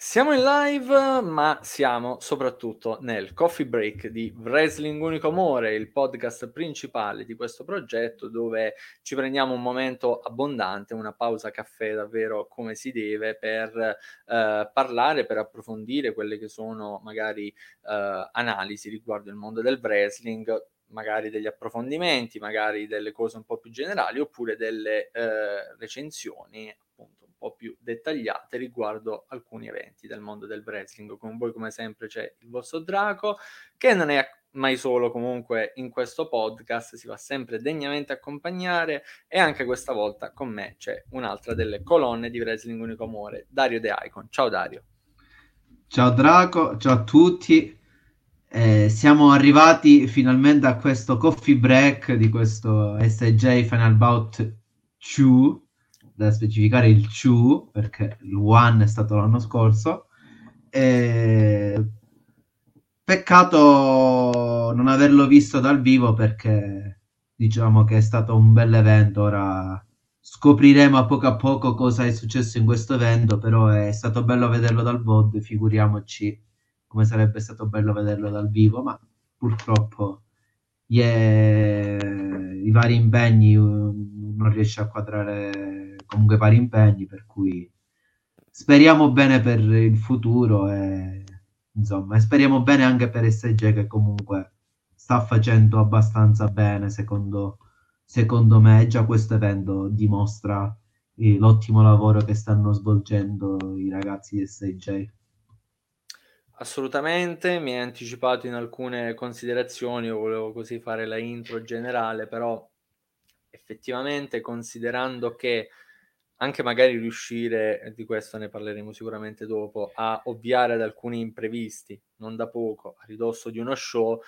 Siamo in live, ma siamo soprattutto nel coffee break di Wrestling Unico Amore, il podcast principale di questo progetto, dove ci prendiamo un momento abbondante, una pausa caffè davvero come si deve, per eh, parlare, per approfondire quelle che sono magari eh, analisi riguardo il mondo del wrestling, magari degli approfondimenti, magari delle cose un po' più generali, oppure delle eh, recensioni po' più dettagliate riguardo alcuni eventi del mondo del wrestling. Con voi, come sempre, c'è il vostro Draco, che non è mai solo comunque in questo podcast, si va sempre degnamente accompagnare e anche questa volta con me c'è un'altra delle colonne di Wrestling Unico Amore, Dario The Icon. Ciao Dario. Ciao Draco, ciao a tutti. Eh, siamo arrivati finalmente a questo coffee break di questo SJ Final Bout 2 da specificare il Chu, perché il One è stato l'anno scorso. E... Peccato non averlo visto dal vivo perché diciamo che è stato un bel evento. Ora scopriremo a poco a poco cosa è successo in questo evento, però è stato bello vederlo dal VOD, figuriamoci come sarebbe stato bello vederlo dal vivo, ma purtroppo yeah, i vari impegni non riesce a quadrare comunque vari impegni, per cui speriamo bene per il futuro e insomma, e speriamo bene anche per SG che comunque sta facendo abbastanza bene secondo, secondo me, già questo evento dimostra eh, l'ottimo lavoro che stanno svolgendo i ragazzi di SJ. Assolutamente, mi hai anticipato in alcune considerazioni, io volevo così fare la intro generale, però effettivamente considerando che anche magari riuscire, di questo ne parleremo sicuramente dopo, a ovviare ad alcuni imprevisti, non da poco, a ridosso di uno show,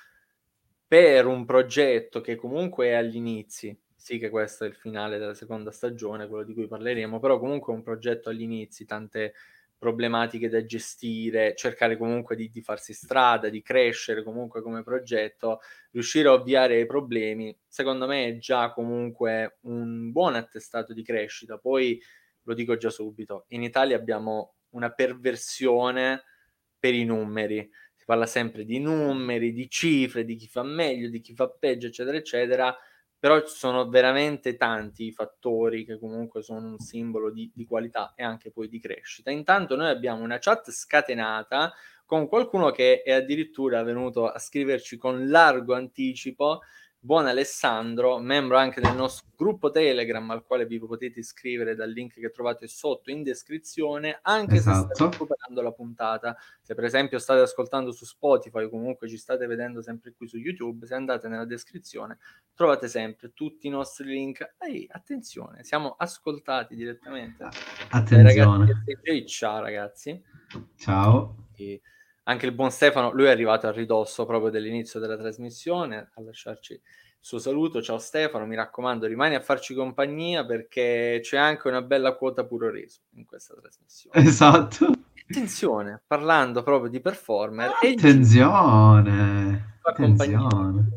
per un progetto che comunque è agli inizi, sì che questo è il finale della seconda stagione, quello di cui parleremo, però comunque è un progetto agli inizi, tante problematiche da gestire, cercare comunque di, di, farsi strada, di crescere comunque come progetto, riuscire a ovviare i problemi, secondo me è già comunque un buon attestato di crescita. Poi lo dico già subito, in Italia abbiamo una perversione per i numeri. Si parla sempre di numeri, di cifre, di chi fa meglio, di chi fa peggio, eccetera, eccetera però ci sono veramente tanti fattori che comunque sono un simbolo di, di, qualità e anche poi di crescita. Intanto noi abbiamo una chat scatenata con qualcuno che è addirittura venuto a scriverci con largo anticipo buon Alessandro, membro anche del nostro gruppo Telegram al quale vi potete iscrivere dal link che trovate sotto in descrizione, anche esatto. se state recuperando la puntata. Se per esempio state ascoltando su Spotify o comunque ci state vedendo sempre qui su YouTube, se andate nella descrizione trovate sempre tutti i nostri link. Ehi, attenzione, siamo ascoltati direttamente. Attenzione. Ragazzi, ciao ragazzi. Ciao. E anche il buon Stefano, lui è arrivato a ridosso proprio dell'inizio della trasmissione a lasciarci il suo saluto. Ciao Stefano, mi raccomando, rimani a farci compagnia perché c'è anche una bella quota puro reso in questa trasmissione. Esatto. Attenzione, parlando proprio di performer. Attenzione. Attenzione.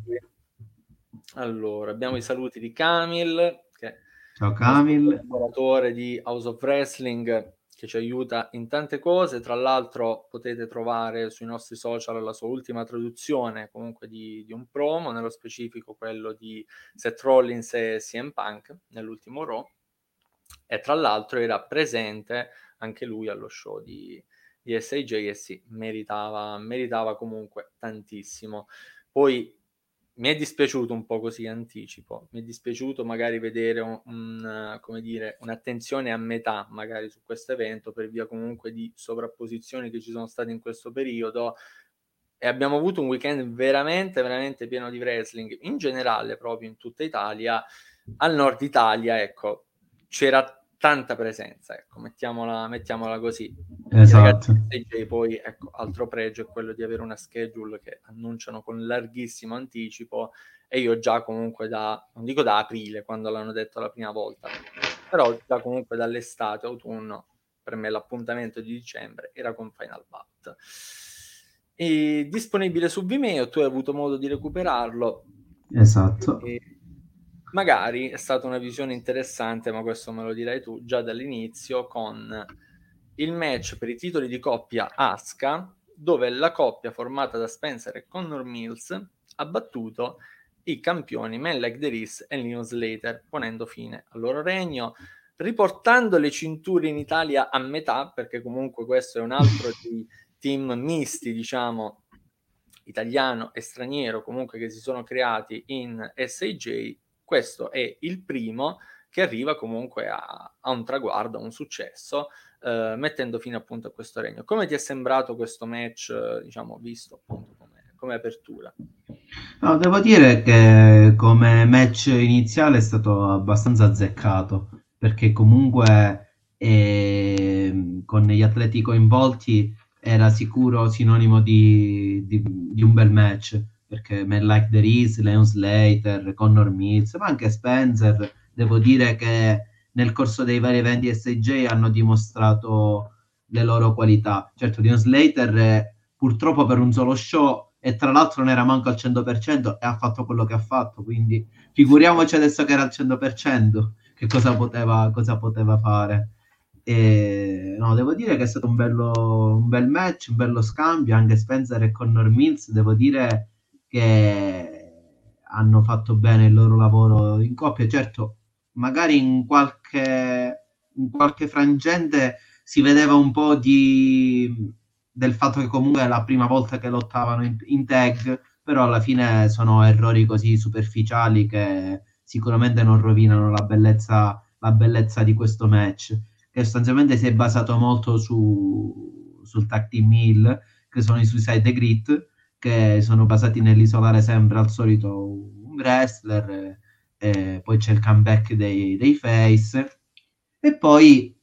Allora, abbiamo i saluti di Camil, che Ciao Camil, collaboratore di House of Wrestling che ci aiuta in tante cose. Tra l'altro potete trovare sui nostri social la sua ultima traduzione comunque di, di un promo, nello specifico quello di Seth Rollins e CM Punk nell'ultimo Raw. E tra l'altro era presente anche lui allo show di, di SAJ e sì, meritava, meritava comunque tantissimo. Poi mi è dispiaciuto un po' così anticipo, mi è dispiaciuto magari vedere un, un, dire, un'attenzione a metà magari su questo evento per via comunque di sovrapposizioni che ci sono state in questo periodo. E abbiamo avuto un weekend veramente veramente pieno di wrestling in generale proprio in tutta Italia. Al nord Italia ecco c'era tanta presenza, ecco, mettiamola, mettiamola così. Esatto. DJ poi, ecco, altro pregio è quello di avere una schedule che annunciano con larghissimo anticipo e io già comunque da, non dico da aprile, quando l'hanno detto la prima volta, però già comunque dall'estate, autunno, per me l'appuntamento di dicembre era con Final Bat. E disponibile su Vimeo, tu hai avuto modo di recuperarlo. Esatto. E, magari è stata una visione interessante, ma questo me lo dirai tu già dall'inizio, con il match per i titoli di coppia Asuka, dove la coppia formata da Spencer e Connor Mills ha battuto i campioni Man Like The Riz e Leon Slater, ponendo fine al loro regno, riportando le cinture in Italia a metà, perché comunque questo è un altro di team misti, diciamo, italiano e straniero, comunque che si sono creati in SAJ. Questo è il primo che arriva comunque a, a un traguardo, a un successo, eh, mettendo fine appunto a questo regno. Come ti è sembrato questo match, eh, diciamo, visto appunto come, come apertura? No, devo dire che come match iniziale è stato abbastanza azzeccato, perché comunque eh, con gli atleti coinvolti era sicuro sinonimo di, di, di un bel match, perché Man Like The Is, Leon Slater, Connor Mills, ma anche Spencer devo dire che nel corso dei vari eventi SJ hanno dimostrato le loro qualità. Certo, Dion Slater eh, purtroppo per un solo show e tra l'altro non era manco al 100% e ha fatto quello che ha fatto, quindi figuriamoci adesso che era al 100% che cosa poteva, cosa poteva fare. E, no, devo dire che è stato un, bello, un bel match, un bello scambio, anche Spencer e Connor Mills, devo dire che hanno fatto bene il loro lavoro in coppia, certo magari in qualche, in qualche frangente si vedeva un po' di, del fatto che comunque è la prima volta che lottavano in, in tag, però alla fine sono errori così superficiali che sicuramente non rovinano la bellezza, la bellezza di questo match, che sostanzialmente si è basato molto su, sul tag team Mill, che sono i Suicide Grit, che sono basati nell'isolare sempre al solito un wrestler eh, poi c'è il comeback dei, dei Face, e poi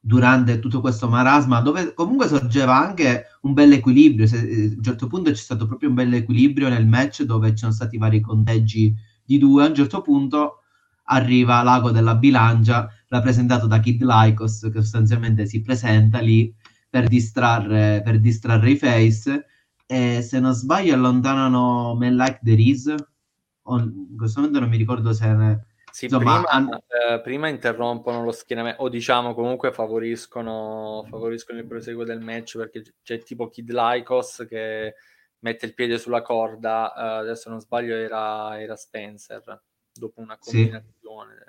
durante tutto questo marasma, dove comunque sorgeva anche un bel equilibrio, se, eh, a un certo punto c'è stato proprio un bel equilibrio nel match dove ci sono stati vari conteggi di due, a un certo punto arriva l'ago della bilancia, rappresentato da Kid Lycos, che sostanzialmente si presenta lì per distrarre, per distrarre i face, e se non sbaglio allontanano Men Like The Riz, in questo momento non mi ricordo se ne... Sì, Insomma, prima, han... eh, prima, interrompono lo schienamento o diciamo comunque favoriscono, favoriscono il proseguo del match perché c'è tipo Kid Lycos che mette il piede sulla corda, uh, adesso non sbaglio era, era, Spencer, dopo una combinazione.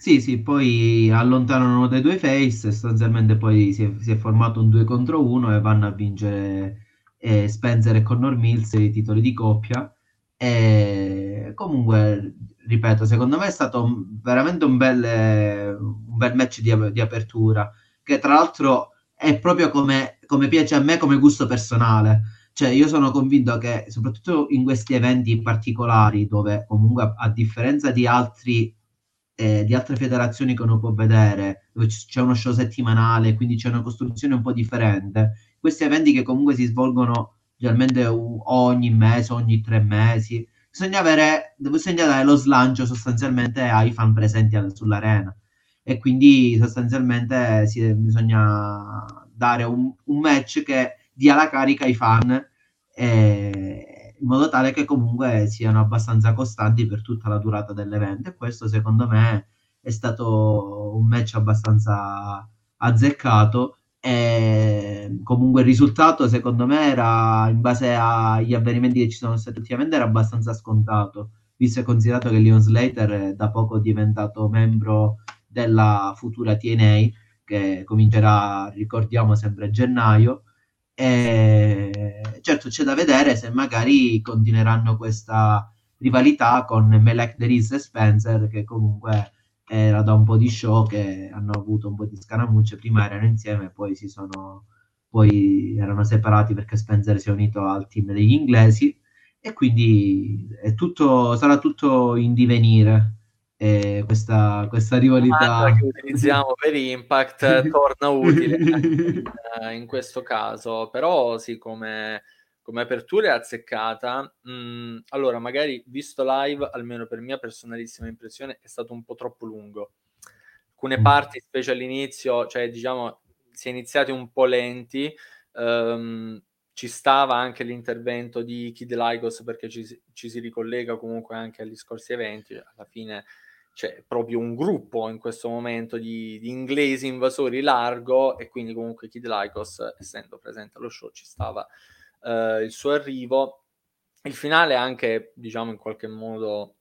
Sì. sì, poi allontanano dei due face, sostanzialmente poi si è, si è formato un 2 contro 1 e vanno a vincere eh, Spencer e Connor Mills i titoli di coppia e comunque, ripeto, secondo me è stato veramente un bel, un bel match di, di, apertura, che tra l'altro è proprio come, come piace a me, come gusto personale. Cioè, io sono convinto che soprattutto in questi eventi particolari, dove comunque a differenza di altri eh, di altre federazioni che uno può vedere, dove c'è uno show settimanale, quindi c'è una costruzione un po' differente. Questi eventi che comunque si svolgono generalmente ogni mese, ogni tre mesi. Bisogna avere, bisogna dare lo slancio sostanzialmente ai fan presenti sull'arena e quindi sostanzialmente si, bisogna dare un, un, match che dia la carica ai fan eh, in modo tale che comunque siano abbastanza costanti per tutta la durata dell'evento e questo secondo me è stato un match abbastanza azzeccato e comunque il risultato, secondo me, era in base agli avvenimenti che ci sono stati ultimamente, era abbastanza scontato, visto e considerato che Leon Slater è da poco diventato membro della futura TNA, che comincerà, ricordiamo, sempre a gennaio. E certo c'è da vedere se magari continueranno questa rivalità con Melek Deris e Spencer, che comunque era da un po' di show che hanno avuto un po' di scaramucce, prima erano insieme, poi si sono poi erano separati perché Spencer si è unito al team degli inglesi e quindi tutto, sarà tutto in divenire eh, questa, questa rivalità che utilizziamo per Impact torna utile in, in questo caso però sì come come apertura è azzeccata. Mm, allora, magari visto live, almeno per mia personalissima impressione, è stato un po' troppo lungo. Alcune mm. parti, specie all'inizio, cioè diciamo, si è iniziati un po' lenti. Um, ci stava anche l'intervento di Kid Lygos perché ci, ci, si ricollega comunque anche agli scorsi eventi. Alla fine c'è proprio un gruppo in questo momento di, di inglesi invasori largo e quindi comunque Kid Lycos, essendo presente allo show, ci stava uh, il suo arrivo. Il finale anche, diciamo, in qualche modo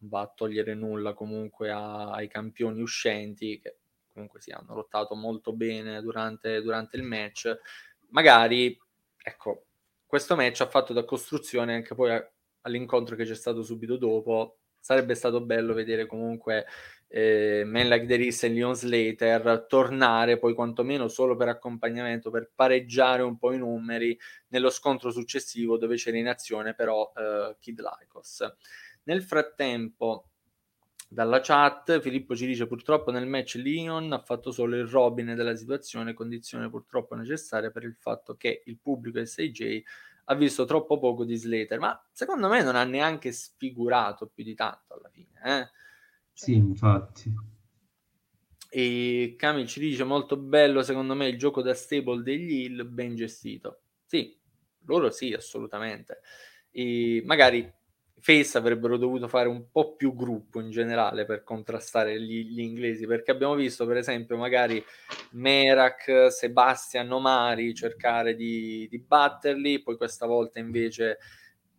va a togliere nulla comunque a, ai campioni uscenti che comunque si hanno lottato molto bene durante, durante il match. Magari, ecco, questo match ha fatto da costruzione anche poi a, all'incontro che c'è stato subito dopo sarebbe stato bello vedere comunque eh, Man Like The Riss e Leon Slater tornare poi quantomeno solo per accompagnamento, per pareggiare un po' i numeri nello scontro successivo dove c'era in azione però eh, Kid Lycos. Nel frattempo dalla chat Filippo ci dice purtroppo nel match Leon ha fatto solo il Robin della situazione, condizione purtroppo necessaria per il fatto che il pubblico SAJ ha visto troppo poco di Slater, ma secondo me non ha neanche sfigurato più di tanto alla fine. Eh? Sì, infatti. E Camil ci dice molto bello secondo me il gioco da stable degli Hill, ben gestito. Sì, loro sì, assolutamente. E magari Face avrebbero dovuto fare un po' più gruppo in generale per contrastare gli, gli, inglesi, perché abbiamo visto per esempio magari Merak, Sebastian Omari cercare di, di batterli, poi questa volta invece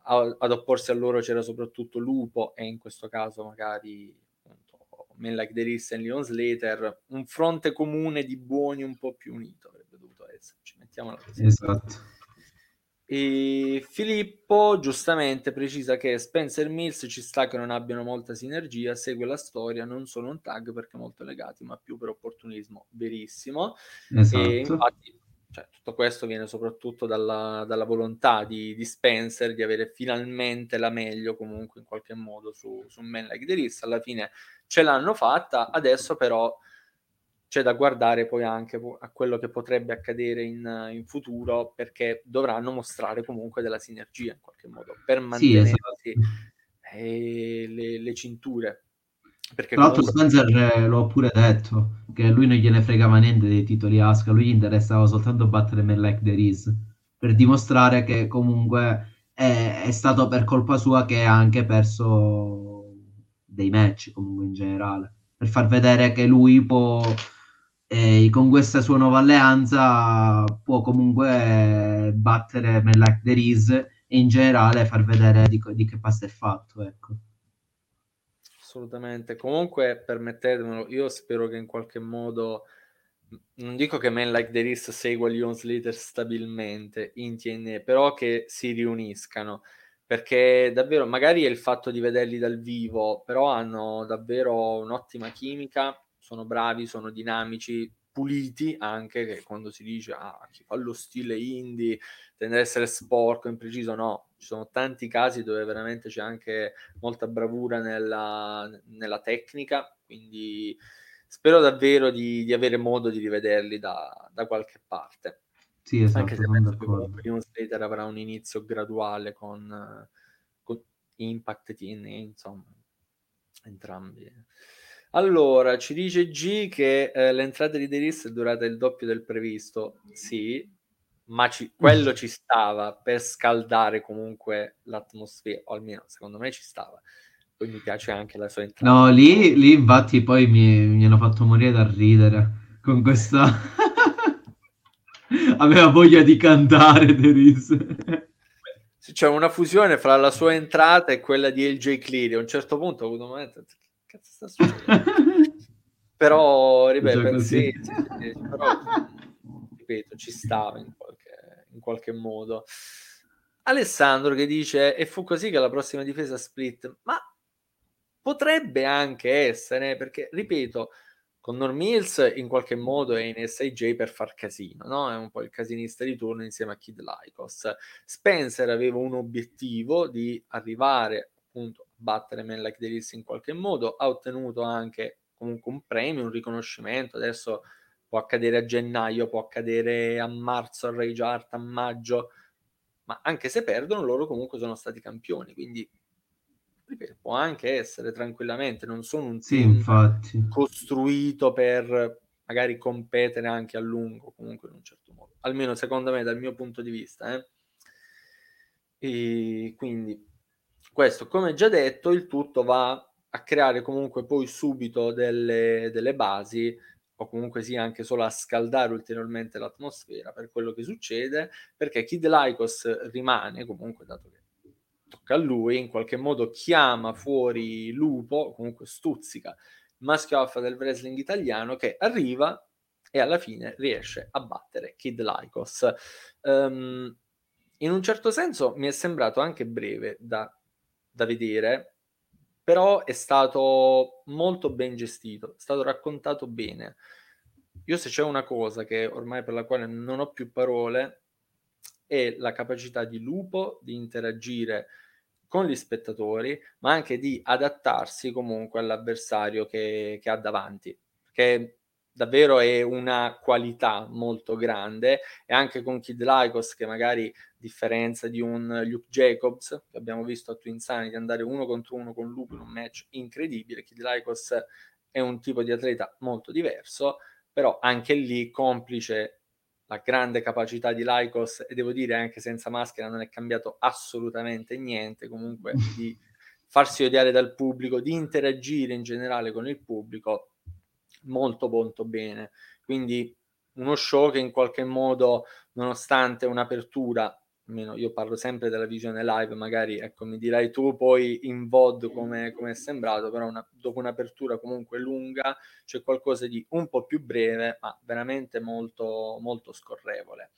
a, ad opporsi a loro c'era soprattutto Lupo e in questo caso magari appunto The Riss e Leon Slater, un fronte comune di buoni un po' più unito avrebbe dovuto esserci, mettiamola così. Esatto. E Filippo giustamente precisa che Spencer Mills ci sta che non abbiano molta sinergia, segue la storia, non sono un tag perché molto legati, ma più per opportunismo, verissimo. Esatto. E infatti cioè, tutto questo viene soprattutto dalla, dalla volontà di, di, Spencer di avere finalmente la meglio comunque in qualche modo su, su Man Like The Risk. Alla fine ce l'hanno fatta, adesso però c'è da guardare poi anche a quello che potrebbe accadere in, in futuro perché dovranno mostrare comunque della sinergia in qualche modo per mantenere sì, esatto. eh, le, le, cinture. Perché Tra l'altro comunque... Spencer eh, l'ho pure detto che lui non gliene fregava niente dei titoli Aska, lui gli interessava soltanto battere Me Like The Is per dimostrare che comunque è, è stato per colpa sua che ha anche perso dei match comunque in generale per far vedere che lui può e con questa sua nuova alleanza può comunque battere Melak Deriz e in generale far vedere di, di che pasta è fatto. Ecco. Assolutamente. Comunque, permettetemelo, io spero che in qualche modo non dico che Man Like The Risk segua Leon Slater stabilmente in TNE, però che si riuniscano perché davvero magari è il fatto di vederli dal vivo, però hanno davvero un'ottima chimica sono bravi, sono dinamici, puliti anche, che quando si dice ah, chi fa lo stile indie tende ad essere sporco, impreciso, no, ci sono tanti casi dove veramente c'è anche molta bravura nella, nella tecnica, quindi spero davvero di, di, avere modo di rivederli da, da qualche parte. Sì, esatto, anche se penso che comunque Slater avrà un inizio graduale con, con Impact Team, insomma, entrambi. Allora, ci dice G che eh, l'entrata di Deris è durata il doppio del previsto. Sì, ma ci, quello ci stava per scaldare comunque l'atmosfera, o almeno secondo me ci stava. Poi mi piace anche la sua entrata. No, lì, lì infatti poi mi, mi hanno fatto morire da ridere con questa... Aveva voglia di cantare Deris. C'è una fusione fra la sua entrata e quella di LJ Cleary. A un certo punto ho avuto un momento cazzo sta succedendo? però, ripeto, sì, sì, sì, però, ripeto, ci stava in qualche, in qualche modo. Alessandro che dice e fu così che la prossima difesa split, ma potrebbe anche essere, perché ripeto, con Norm Mills in qualche modo è in SIJ per far casino, no? È un po' il casinista di turno insieme a Kid Lycos. Spencer aveva un obiettivo di arrivare appunto battere Man Like The in qualche modo, ha ottenuto anche comunque un premio, un riconoscimento, adesso può accadere a gennaio, può accadere a marzo, a Rage Art, a maggio, ma anche se perdono loro comunque sono stati campioni, quindi ripeto, può anche essere tranquillamente, non sono un sì, team infatti. costruito per magari competere anche a lungo, comunque in un certo modo, almeno secondo me dal mio punto di vista. Eh? E quindi questo, come già detto, il tutto va a creare comunque poi subito delle, delle basi o comunque sia anche solo a scaldare ulteriormente l'atmosfera per quello che succede, perché Kid Lycos rimane comunque, dato che tocca a lui, in qualche modo chiama fuori Lupo, comunque stuzzica il maschio alfa del wrestling italiano che arriva e alla fine riesce a battere Kid Lycos. Um, in un certo senso mi è sembrato anche breve da, da vedere, però è stato molto ben gestito, è stato raccontato bene. Io se c'è una cosa che ormai per la quale non ho più parole è la capacità di Lupo di interagire con gli spettatori, ma anche di adattarsi comunque all'avversario che, che ha davanti. Che davvero è una qualità molto grande. E anche con Kid Lycos che magari differenza di un Luke Jacobs che abbiamo visto a Twin Sanity andare uno contro uno con Luke in un match incredibile Kid Lycos è un tipo di atleta molto diverso però anche lì complice la grande capacità di Lycos e devo dire anche senza maschera non è cambiato assolutamente niente comunque di farsi odiare dal pubblico di interagire in generale con il pubblico molto molto bene. Quindi uno show che in qualche modo, nonostante un'apertura, almeno io parlo sempre della visione live, magari ecco mi dirai tu poi in VOD come, come è sembrato, però una, dopo un'apertura comunque lunga c'è qualcosa di un po' più breve, ma veramente molto, molto scorrevole.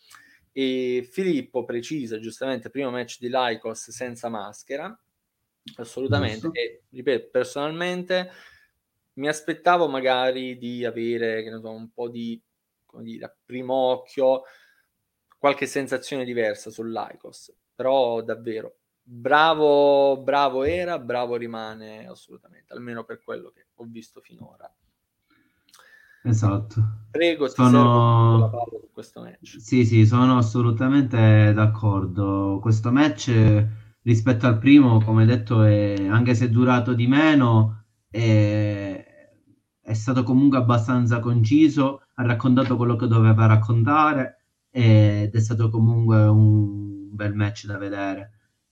E Filippo precisa giustamente primo match di Lycos senza maschera, assolutamente, e ripeto, personalmente mi aspettavo magari di avere, che ne so, un po' di, come dire, a primo occhio, qualche sensazione diversa sull'Icos, però davvero bravo, bravo era, bravo rimane assolutamente, almeno per quello che ho visto finora. Esatto. Prego, sono... su questo match. Sì, sì, sono assolutamente d'accordo. Questo match rispetto al primo, come detto, è, anche se è durato di meno, è, è stato comunque abbastanza conciso, ha raccontato quello che doveva raccontare ed è stato comunque un bel match da vedere.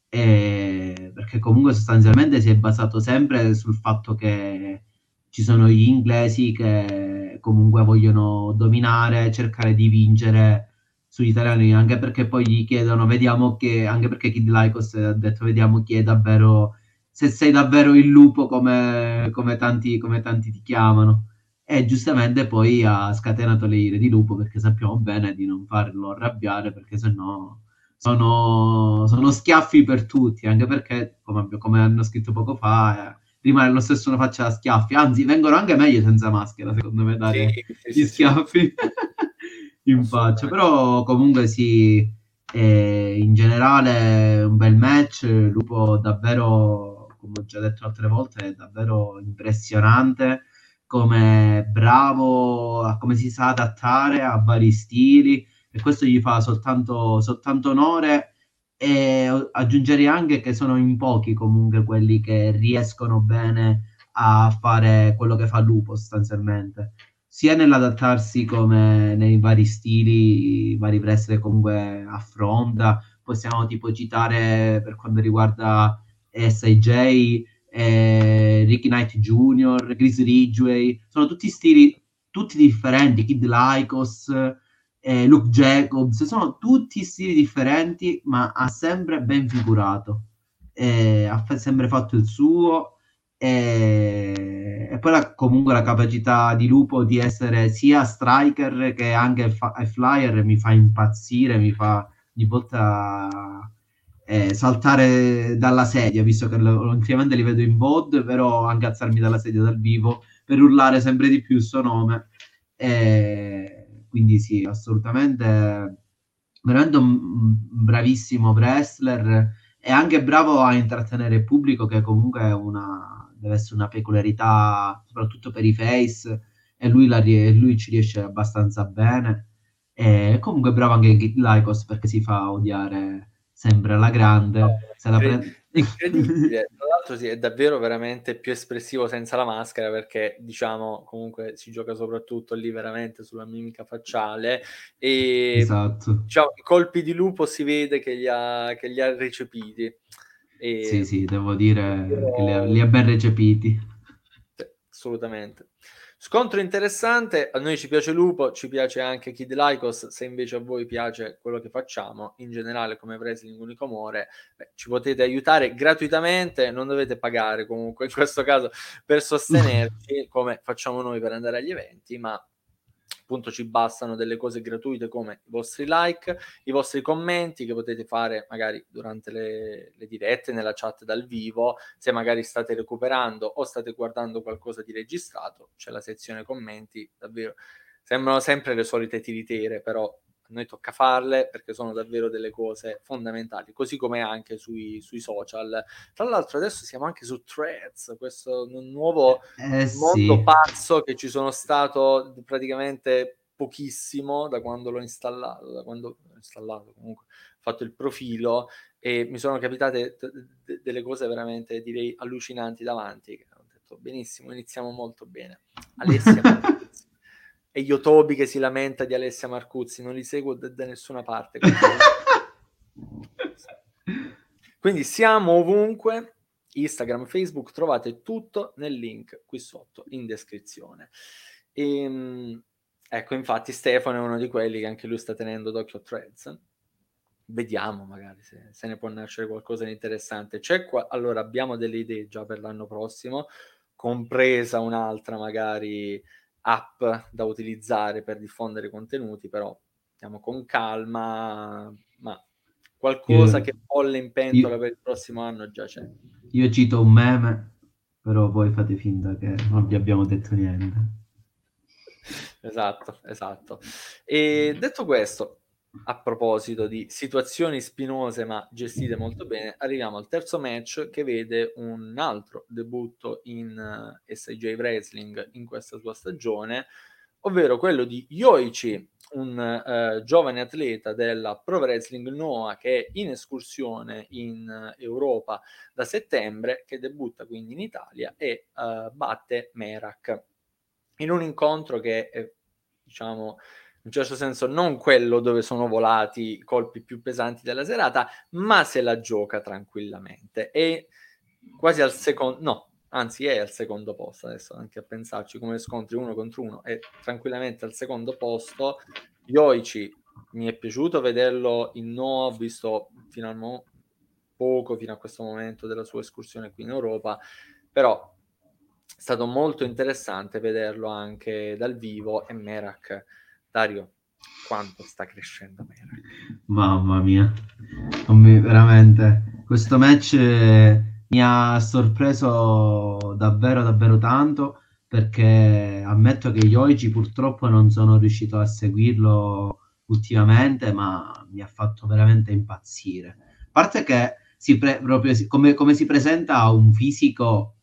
E perché comunque sostanzialmente si è basato sempre sul fatto che ci sono gli inglesi che comunque vogliono dominare, cercare di vincere sugli italiani, anche perché poi gli chiedono, vediamo che, anche perché Kid Lycos ha detto, vediamo chi è davvero se sei davvero il lupo come, come, tanti, come tanti ti chiamano. E giustamente poi ha scatenato le ire di lupo perché sappiamo bene di non farlo arrabbiare perché sennò sono, sono schiaffi per tutti, anche perché, come, come hanno scritto poco fa, eh, rimane lo stesso una faccia da schiaffi, anzi vengono anche meglio senza maschera, secondo me, dare sì, gli schiaffi sì. in faccia. Però comunque sì, eh, in generale un bel match, Lupo davvero come ho già detto altre volte, è davvero impressionante come bravo a come si sa adattare a vari stili e questo gli fa soltanto, soltanto onore e aggiungerei anche che sono in pochi comunque quelli che riescono bene a fare quello che fa Lupo sostanzialmente sia nell'adattarsi come nei vari stili vari wrestler comunque affronta possiamo tipo citare per quanto riguarda SIJ, eh, Ricky Knight Jr., Chris Ridgway, sono tutti stili tutti differenti, Kid Lycos, eh, Luke Jacobs, sono tutti stili differenti, ma ha sempre ben figurato, eh, ha f- sempre fatto il suo e, e poi la, comunque la capacità di Lupo di essere sia striker che anche fa- flyer mi fa impazzire, mi fa di volta eh, saltare dalla sedia, visto che ultimamente li vedo in VOD, però anche alzarmi dalla sedia dal vivo per urlare sempre di più il suo nome. Eh, quindi sì, assolutamente veramente un bravissimo wrestler e anche bravo a intrattenere il pubblico che comunque è una, deve essere una peculiarità soprattutto per i face e lui, la, lui ci riesce abbastanza bene e comunque bravo anche Lycos perché si fa odiare sempre alla grande. No, se la pre... Incredibile, tra l'altro sì, è davvero veramente più espressivo senza la maschera perché diciamo comunque si gioca soprattutto lì veramente sulla mimica facciale e esatto. diciamo, i colpi di lupo si vede che li ha, che li ha recepiti. E... Sì, sì, devo dire che li ha, li ha ben recepiti assolutamente. Scontro interessante, a noi ci piace Lupo, ci piace anche Kid Lycos, se invece a voi piace quello che facciamo, in generale come Wrestling Unico Amore, beh, ci potete aiutare gratuitamente, non dovete pagare comunque in questo caso per sostenerci come facciamo noi per andare agli eventi, ma appunto ci bastano delle cose gratuite come i vostri like, i vostri commenti che potete fare magari durante le, le, dirette, nella chat dal vivo, se magari state recuperando o state guardando qualcosa di registrato, c'è la sezione commenti, davvero sembrano sempre le solite tiritere, però noi tocca farle perché sono davvero delle cose fondamentali, così come anche sui, sui social. Tra l'altro adesso siamo anche su Threads, questo nuovo eh, mondo sì. pazzo che ci sono stato praticamente pochissimo da quando l'ho installato, da quando l'ho installato comunque, ho fatto il profilo e mi sono capitate d- d- delle cose veramente direi allucinanti davanti, ho detto benissimo, iniziamo molto bene. Alessia e Yotobi che si lamenta di Alessia Marcuzzi, non li seguo da, da nessuna parte. Quindi siamo ovunque, Instagram, Facebook, trovate tutto nel link qui sotto in descrizione. E, ehm, ecco, infatti Stefano è uno di quelli che anche lui sta tenendo d'occhio Threads. Vediamo magari se, se ne può nascere qualcosa di interessante. C'è qua, allora abbiamo delle idee già per l'anno prossimo, compresa un'altra magari app da utilizzare per diffondere contenuti, però andiamo con calma, ma qualcosa io, che folle in pentola io, per il prossimo anno già c'è. Io cito un meme, però voi fate finta che non vi abbiamo detto niente. Esatto, esatto. E detto questo, a proposito di situazioni spinose ma gestite molto bene, arriviamo al terzo match che vede un altro debutto in uh, eh, SIJ Wrestling in questa sua stagione, ovvero quello di Yoichi, un uh, giovane atleta della Pro Wrestling Noah che è in escursione in uh, Europa da settembre, che debutta quindi in Italia e batte Merak in un incontro che è, diciamo, in un certo senso non quello dove sono volati i colpi più pesanti della serata, ma se la gioca tranquillamente. E quasi al secondo, no, anzi è al secondo posto adesso, anche a pensarci come scontri uno contro uno, è tranquillamente al secondo posto. Yoichi mi è piaciuto vederlo in no, ho visto fino al mo- poco, fino a questo momento della sua escursione qui in Europa, però è stato molto interessante vederlo anche dal vivo e Merak Dario, quanto sta crescendo Merak? Mamma mia, mi, veramente, questo match mi ha sorpreso davvero davvero tanto perché ammetto che Yoichi purtroppo non sono riuscito a seguirlo ultimamente, ma mi ha fatto veramente impazzire. A parte che si pre- proprio come, come, si presenta a un fisico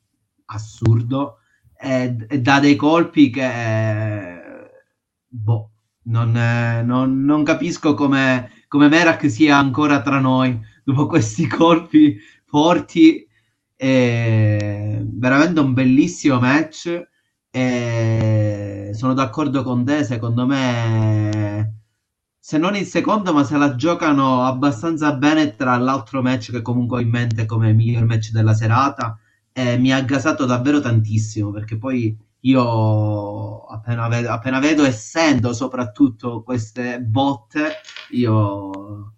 assurdo e, e dà dei colpi che boh, non, eh, non, non capisco come, come Merak sia ancora tra noi dopo questi colpi forti. È veramente un bellissimo match. E sono d'accordo con te. Secondo me, se non il secondo, ma se la giocano abbastanza bene tra l'altro match che comunque ho in mente come miglior match della serata. E mi ha gasato davvero tantissimo perché poi io appena vedo, appena vedo essendo soprattutto queste botte, io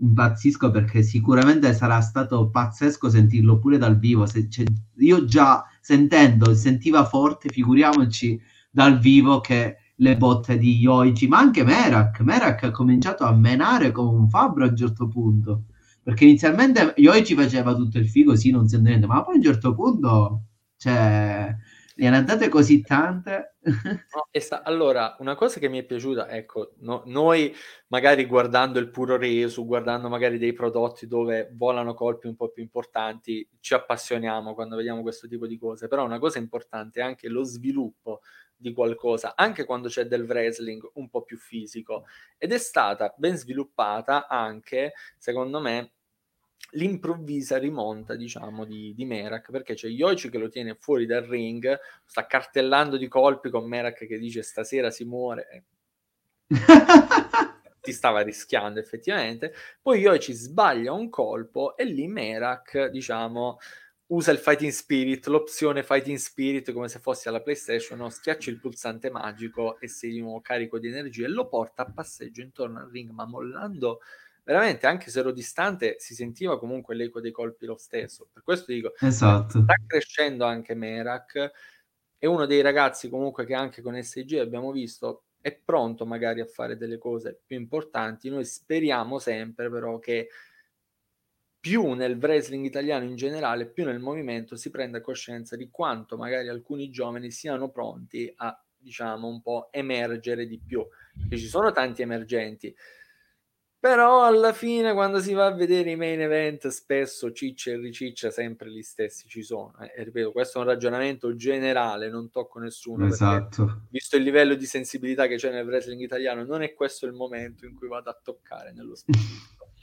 impazzisco perché sicuramente sarà stato pazzesco sentirlo pure dal vivo. Se, cioè, io già sentendo sentiva forte, figuriamoci dal vivo che le botte di Yoichi, ma anche Merak. Merak ha cominciato a menare come un fabbro a un certo punto. Perché inizialmente Yoichi faceva tutto il figo, sì, non sento niente, ma poi a un certo punto, cioè, ne erano date così tante. no, sta, allora, una cosa che mi è piaciuta, ecco, no, noi magari guardando il puro reso, guardando magari dei prodotti dove volano colpi un po' più importanti, ci appassioniamo quando vediamo questo tipo di cose, però una cosa importante è anche lo sviluppo di qualcosa, anche quando c'è del wrestling un po' più fisico, ed è stata ben sviluppata anche, secondo me, l'improvvisa rimonta, diciamo, di, di Merak, perché c'è Yoichi che lo tiene fuori dal ring, sta cartellando di colpi con Merak che dice stasera si muore. ti stava rischiando effettivamente. Poi Yoichi sbaglia un colpo e lì Merak, diciamo, usa il Fighting Spirit, l'opzione Fighting Spirit come se fosse alla PlayStation, no? schiacci il pulsante magico e sei di nuovo carico di energia e lo porta a passeggio intorno al ring, ma mollando veramente, anche se ero distante, si sentiva comunque l'eco dei colpi lo stesso. Per questo dico, esatto. sta crescendo anche Merak, è uno dei ragazzi comunque che anche con SG abbiamo visto è pronto magari a fare delle cose più importanti. Noi speriamo sempre però che più nel wrestling italiano in generale, più nel movimento si prenda coscienza di quanto magari alcuni giovani siano pronti a, diciamo, un po' emergere di più. E ci sono tanti emergenti, però alla fine quando si va a vedere i main event spesso ciccia e riciccia sempre gli stessi ci sono. Eh, e ripeto, questo è un ragionamento generale, non tocco nessuno. Esatto. Visto il livello di sensibilità che c'è nel wrestling italiano, non è questo il momento in cui vado a toccare nello specifico.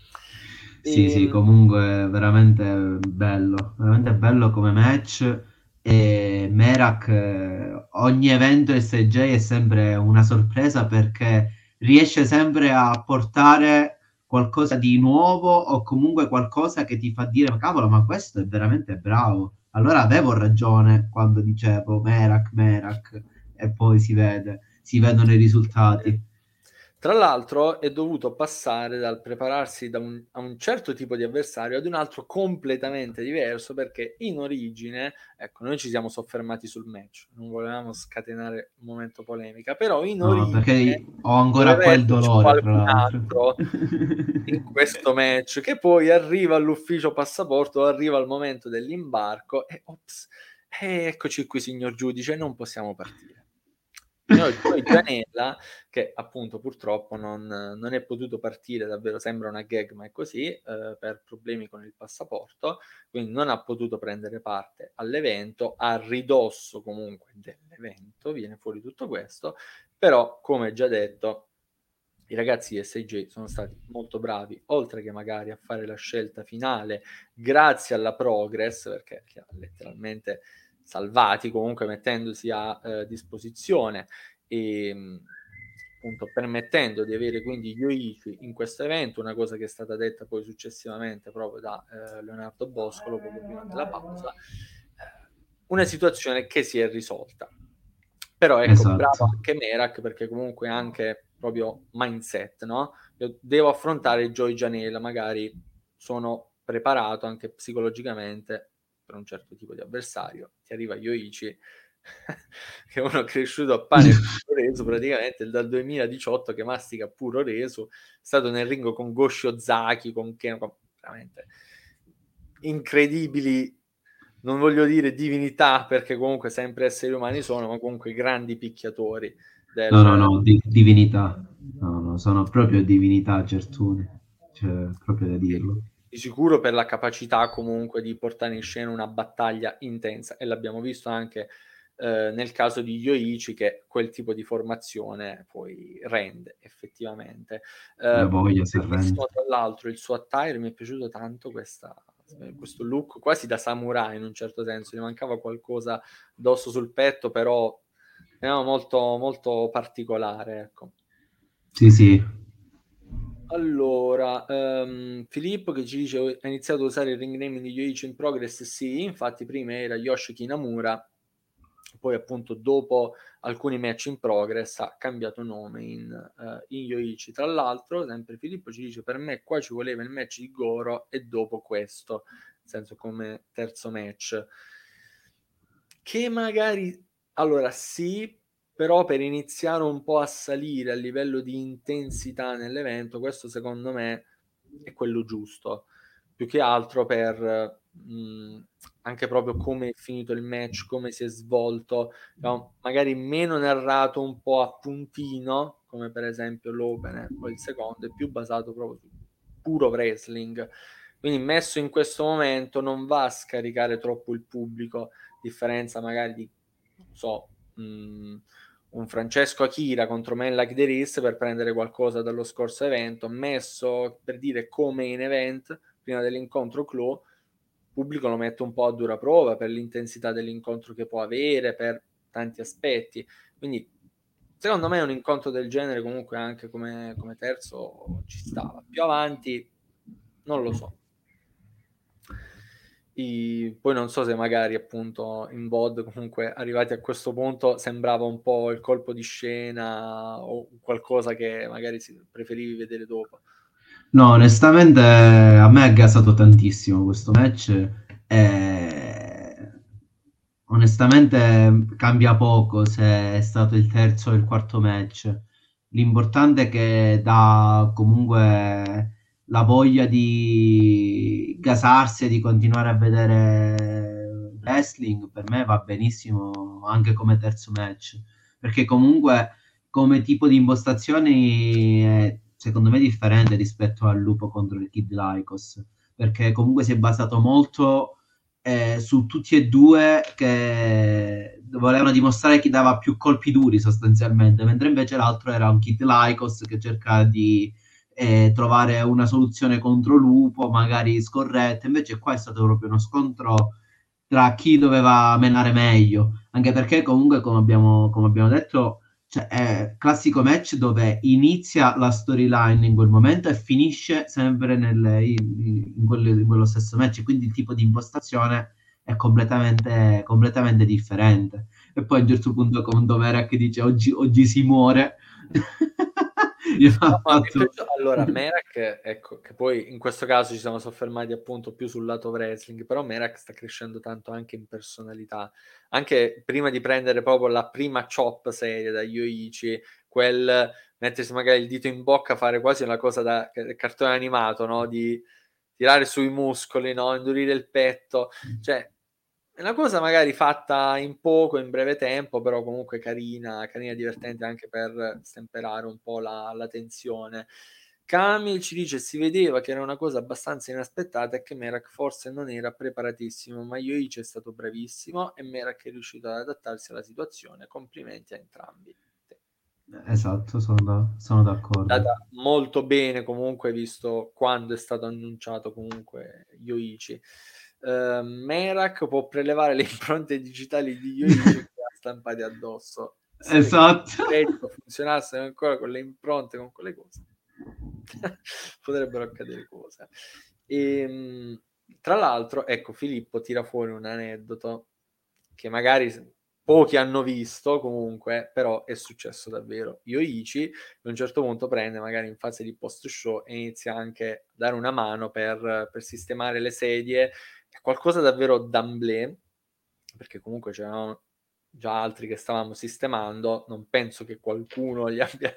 Sì, sì, ehm, comunque veramente bello, veramente bello come match e Merak eh, ogni evento SJ è sempre una sorpresa perché riesce sempre a portare qualcosa di nuovo o comunque qualcosa che ti fa dire ma cavolo ma questo è veramente bravo allora avevo ragione quando dicevo Merak, Merak e poi si vede, si vedono i risultati tra l'altro è dovuto passare dal prepararsi da un, a un certo tipo di avversario ad un altro completamente diverso perché in origine, ecco, noi ci siamo soffermati sul match, non volevamo scatenare un momento polemica, però in no, origine perché ho ancora quel dolore qualcun altro in questo match che poi arriva all'ufficio passaporto, arriva al momento dell'imbarco e ops, eccoci qui signor giudice, non possiamo partire. Noi, poi Gianella, che appunto purtroppo non, non, è potuto partire, davvero sembra una gag, ma è così, eh, per problemi con il passaporto, quindi non ha potuto prendere parte all'evento, a ridosso comunque dell'evento, viene fuori tutto questo, però come già detto, i ragazzi di SJ sono stati molto bravi, oltre che magari a fare la scelta finale, grazie alla progress, perché letteralmente salvati comunque mettendosi a eh, disposizione e appunto permettendo di avere quindi gli Yoichi in questo evento, una cosa che è stata detta poi successivamente proprio da eh, Leonardo Boscolo poco prima della pausa, eh, una situazione che si è risolta. Però ecco, esatto. bravo anche Merak perché comunque anche proprio mindset, no? Io devo affrontare Joy Janela, magari sono preparato anche psicologicamente per un certo tipo di avversario, ti arriva Yoichi, che è uno cresciuto a pane puro reso, praticamente dal 2018 che mastica puro reso, è stato nel ring con Goshi Ozaki, con Ken, con veramente incredibili, non voglio dire divinità, perché comunque sempre esseri umani sono, ma comunque grandi picchiatori. Del... No, no, no, di- divinità. No, no, sono proprio divinità certune, cioè, proprio da dirlo di sicuro per la capacità comunque di portare in scena una battaglia intensa e l'abbiamo visto anche eh, nel caso di Yoichi che quel tipo di formazione poi rende effettivamente. Eh, voglia se rende. Tra l'altro il suo attire mi è piaciuto tanto questa, questo look quasi da samurai in un certo senso, gli mancava qualcosa dosso sul petto però era molto, molto particolare. Ecco. Sì, sì, allora, um, Filippo che ci dice ha iniziato a usare il ring name di Yoichi in Progress, sì, infatti prima era Yoshiki Namura, poi appunto dopo alcuni match in Progress ha cambiato nome in, uh, in Yoichi. Tra l'altro, sempre Filippo ci dice per me qua ci voleva il match di Goro e dopo questo, nel senso come terzo match. Che magari, allora sì, però per iniziare un po' a salire a livello di intensità nell'evento, questo secondo me è quello giusto, più che altro per mh, anche proprio come è finito il match, come si è svolto, no? magari meno narrato un po' a puntino, come per esempio l'opener o il secondo, è più basato proprio su puro wrestling. Quindi messo in questo momento non va a scaricare troppo il pubblico, differenza magari di, non so, mh, un Francesco Akira contro Man Like The Race per prendere qualcosa dallo scorso evento, messo per dire come in event prima dell'incontro Clo, pubblico lo mette un po' a dura prova per l'intensità dell'incontro che può avere, per tanti aspetti. Quindi secondo me un incontro del genere comunque anche come, come terzo ci stava. Più avanti non lo so. I, poi non so se magari appunto in VOD comunque arrivati a questo punto sembrava un po' il colpo di scena o qualcosa che magari preferivi vedere dopo. No, onestamente a me ha gasato tantissimo questo match e onestamente cambia poco se è stato il terzo o il quarto match. L'importante è che dà comunque la voglia di gasarsi e di continuare a vedere wrestling per me va benissimo anche come terzo match. Perché comunque come tipo di impostazioni è secondo me differente rispetto al lupo contro il Kid Lycos. Perché comunque si è basato molto eh, su tutti e due che volevano dimostrare chi dava più colpi duri sostanzialmente mentre invece l'altro era un Kid Lycos che cerca di e trovare una soluzione contro Lupo, magari scorretta. Invece qua è stato proprio uno scontro tra chi doveva menare meglio, anche perché comunque, come abbiamo, come abbiamo detto, cioè, è classico match dove inizia la storyline in quel momento e finisce sempre nel, in, in, quello, in, quello, stesso match, quindi il tipo di impostazione è completamente, completamente differente. E poi a un certo punto, come Doverak dice oggi, oggi si muore. No, fatto... allora, Merak, ecco, che poi in questo caso ci siamo soffermati appunto più sul lato wrestling, però Merak sta crescendo tanto anche in personalità. Anche prima di prendere proprio la prima chop serie da Yoichi, quel mettersi magari il dito in bocca, fare quasi una cosa da cartone animato, no? Di tirare sui muscoli, no? Indurire il petto. Cioè, è una cosa magari fatta in poco, in breve tempo, però comunque carina, carina e divertente anche per stemperare un po' la, la tensione. Camil ci dice si vedeva che era una cosa abbastanza inaspettata e che Merak forse non era preparatissimo, ma Yoichi è stato bravissimo e Merak è riuscito ad adattarsi alla situazione. Complimenti a entrambi. Esatto, sono, da, sono d'accordo. Data molto bene comunque visto quando è stato annunciato comunque Yoichi uh, Merak può prelevare le impronte digitali di Yoichi che ha stampati addosso. Se esatto. funzionassero ancora con le impronte, con quelle cose, potrebbero accadere cose. E, ehm, tra l'altro, ecco, Filippo tira fuori un aneddoto che magari pochi hanno visto comunque, però è successo davvero. Yoichi a un certo punto prende magari in fase di post show e inizia anche a dare una mano per, per sistemare le sedie è qualcosa davvero d'amblè, perché comunque c'erano già altri che stavamo sistemando, non penso che qualcuno gli abbia,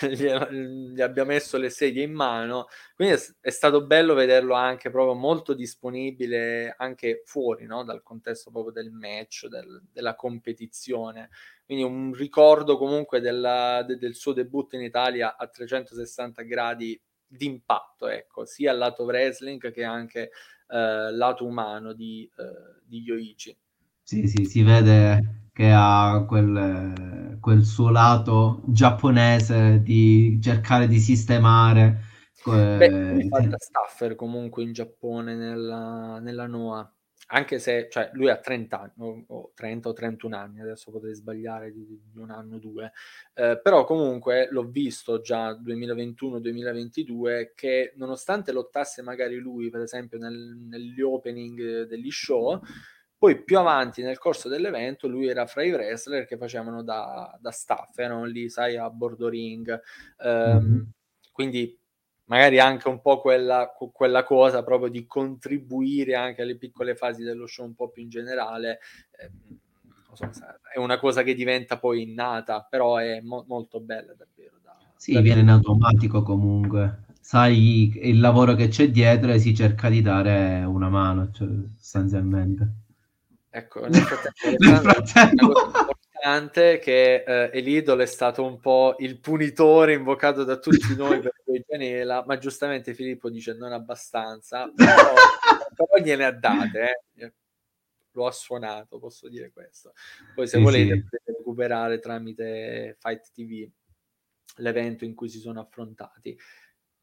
gli abbia messo le sedie in mano, quindi è, è, stato bello vederlo anche proprio molto disponibile anche fuori no? dal contesto proprio del match, del, della competizione, quindi un ricordo comunque della, de, del suo debutto in Italia a 360 gradi di impatto, ecco, sia al lato wrestling che anche eh, lato umano di, eh, di Yoichi. Sì, sì, si vede che ha quel, quel suo lato giapponese di cercare di sistemare. Beh, fa da staffer comunque in Giappone nella, nella Noa anche se cioè, lui ha 30 anni, o 30 o 31 anni, adesso potrei sbagliare di, di un anno o due, eh, però comunque l'ho visto già 2021-2022 che nonostante lottasse magari lui, per esempio, nel, negli opening degli show, poi più avanti nel corso dell'evento lui era fra i wrestler che facevano da, da staff, erano lì, sai, a bordo ring. Mm-hmm. Quindi magari anche un po' quella, quella, cosa proprio di contribuire anche alle piccole fasi dello show un po' più in generale. Eh, so, è una cosa che diventa poi innata, però è mo- molto bella davvero. Da, sì, da viene in automatico comunque. Sai il lavoro che c'è dietro e si cerca di dare una mano, cioè, sostanzialmente. Ecco, nel frattempo, nel frattempo importante che eh, Elidol è stato un po' il punitore invocato da tutti noi per Gianela, ma giustamente Filippo dice non abbastanza, però, però gliene ha date, eh. lo ha suonato, posso dire questo. Poi se sì, volete sì. potete recuperare tramite Fight TV l'evento in cui si sono affrontati.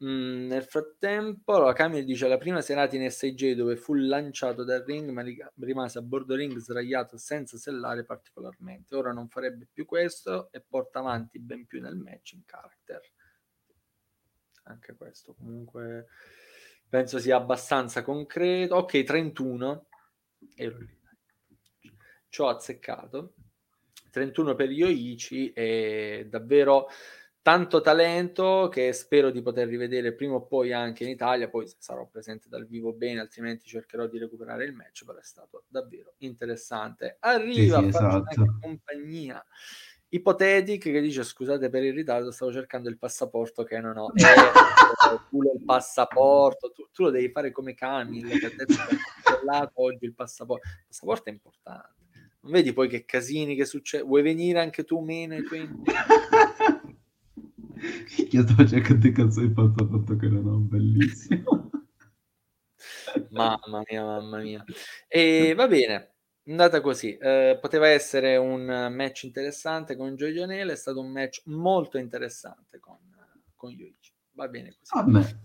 Mm, nel frattempo, allora, Camille dice la prima serata in SJ dove fu lanciato dal ring ma rimase a bordo ring sdraiato senza sellare particolarmente. Ora non farebbe più questo e porta avanti ben più nel match in character. Anche questo comunque penso sia abbastanza concreto. Ok, 31. ero lì. Ci ho azzeccato. 31 per Yoichi e davvero tanto talento che spero di poter rivedere prima o poi anche in Italia, poi sarò presente dal vivo bene, altrimenti cercherò di recuperare il match, però è stato davvero interessante. Arriva sì, sì, esatto. compagnia Ipotetic che dice scusate per il ritardo, stavo cercando il passaporto che non ho. Eh, tu il passaporto, tu, tu, lo devi fare come Camille che ha detto che oggi il passaporto. Il passaporto è importante. Non vedi poi che casini che succede? Vuoi venire anche tu meno quindi... Io stavo cercando di cazzo di passaporto che non ho, bellissimo. mamma mia, mamma mia. E va bene, andata così. Eh, poteva essere un match interessante con Joy Janela, è stato un match molto interessante con, con Yuichi. Va bene così. A me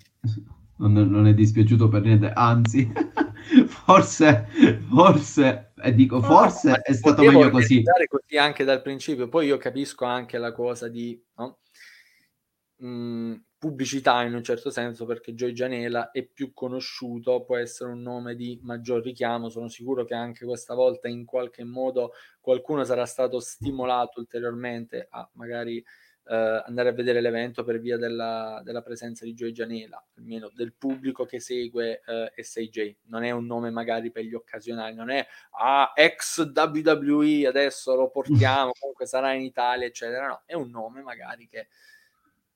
non, non è dispiaciuto per niente, anzi, forse, forse, e dico forse no, è stato meglio così. così anche dal principio, poi io capisco anche la cosa di... No? Mh, pubblicità in un certo senso perché Joy Gianela è più conosciuto, può essere un nome di maggior richiamo, sono sicuro che anche questa volta in qualche modo qualcuno sarà stato stimolato ulteriormente a magari eh, andare a vedere l'evento per via della, della presenza di Joy Gianela, almeno del pubblico che segue eh, SAJ. Non è un nome magari per gli occasionali, non è ah, ex WWE, adesso lo portiamo, comunque sarà in Italia, eccetera. No, è un nome magari che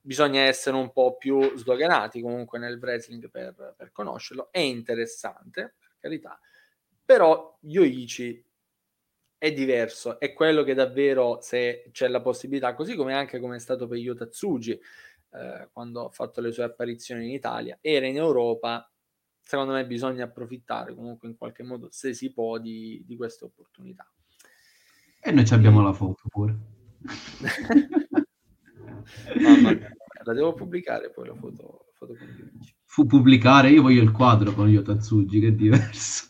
bisogna essere un po' più sdoganati comunque nel wrestling per, per conoscerlo. È interessante, per carità, però Yoichi è diverso, è quello che davvero se c'è la possibilità, così come anche come è stato per Yota Tsuji eh, quando ha fatto le sue apparizioni in Italia, era in Europa, secondo me bisogna approfittare comunque in qualche modo, se si può, di, di queste opportunità. E noi abbiamo la foto pure. Mamma mia, la devo pubblicare poi la foto, foto Fu pubblicare, io voglio il quadro con Io Tatsugi, che è diverso.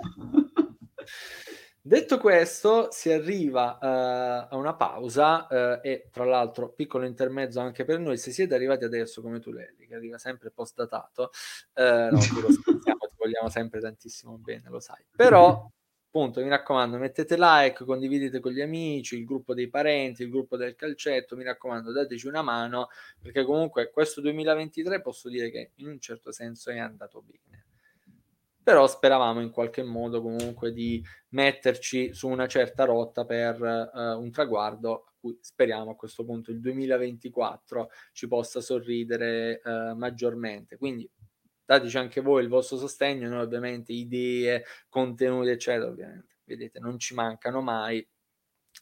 Detto questo, si arriva uh, a una pausa uh, e tra l'altro piccolo intermezzo anche per noi, se siete arrivati adesso come tu Lelli, che arriva sempre post datato, uh, no, ti lo scherziamo, ti vogliamo sempre tantissimo bene, lo sai. Però appunto, mi raccomando, mettete like, condividete con gli amici, il gruppo dei parenti, il gruppo del calcetto, mi raccomando, dateci una mano, perché comunque questo 2023 posso dire che in un certo senso è andato bene. Però speravamo in qualche modo comunque di metterci su una certa rotta per uh, un traguardo a cui speriamo a questo punto il 2024 ci possa sorridere uh, maggiormente. Quindi dateci anche voi il vostro sostegno, noi ovviamente idee, contenuti, eccetera, ovviamente, vedete, non ci mancano mai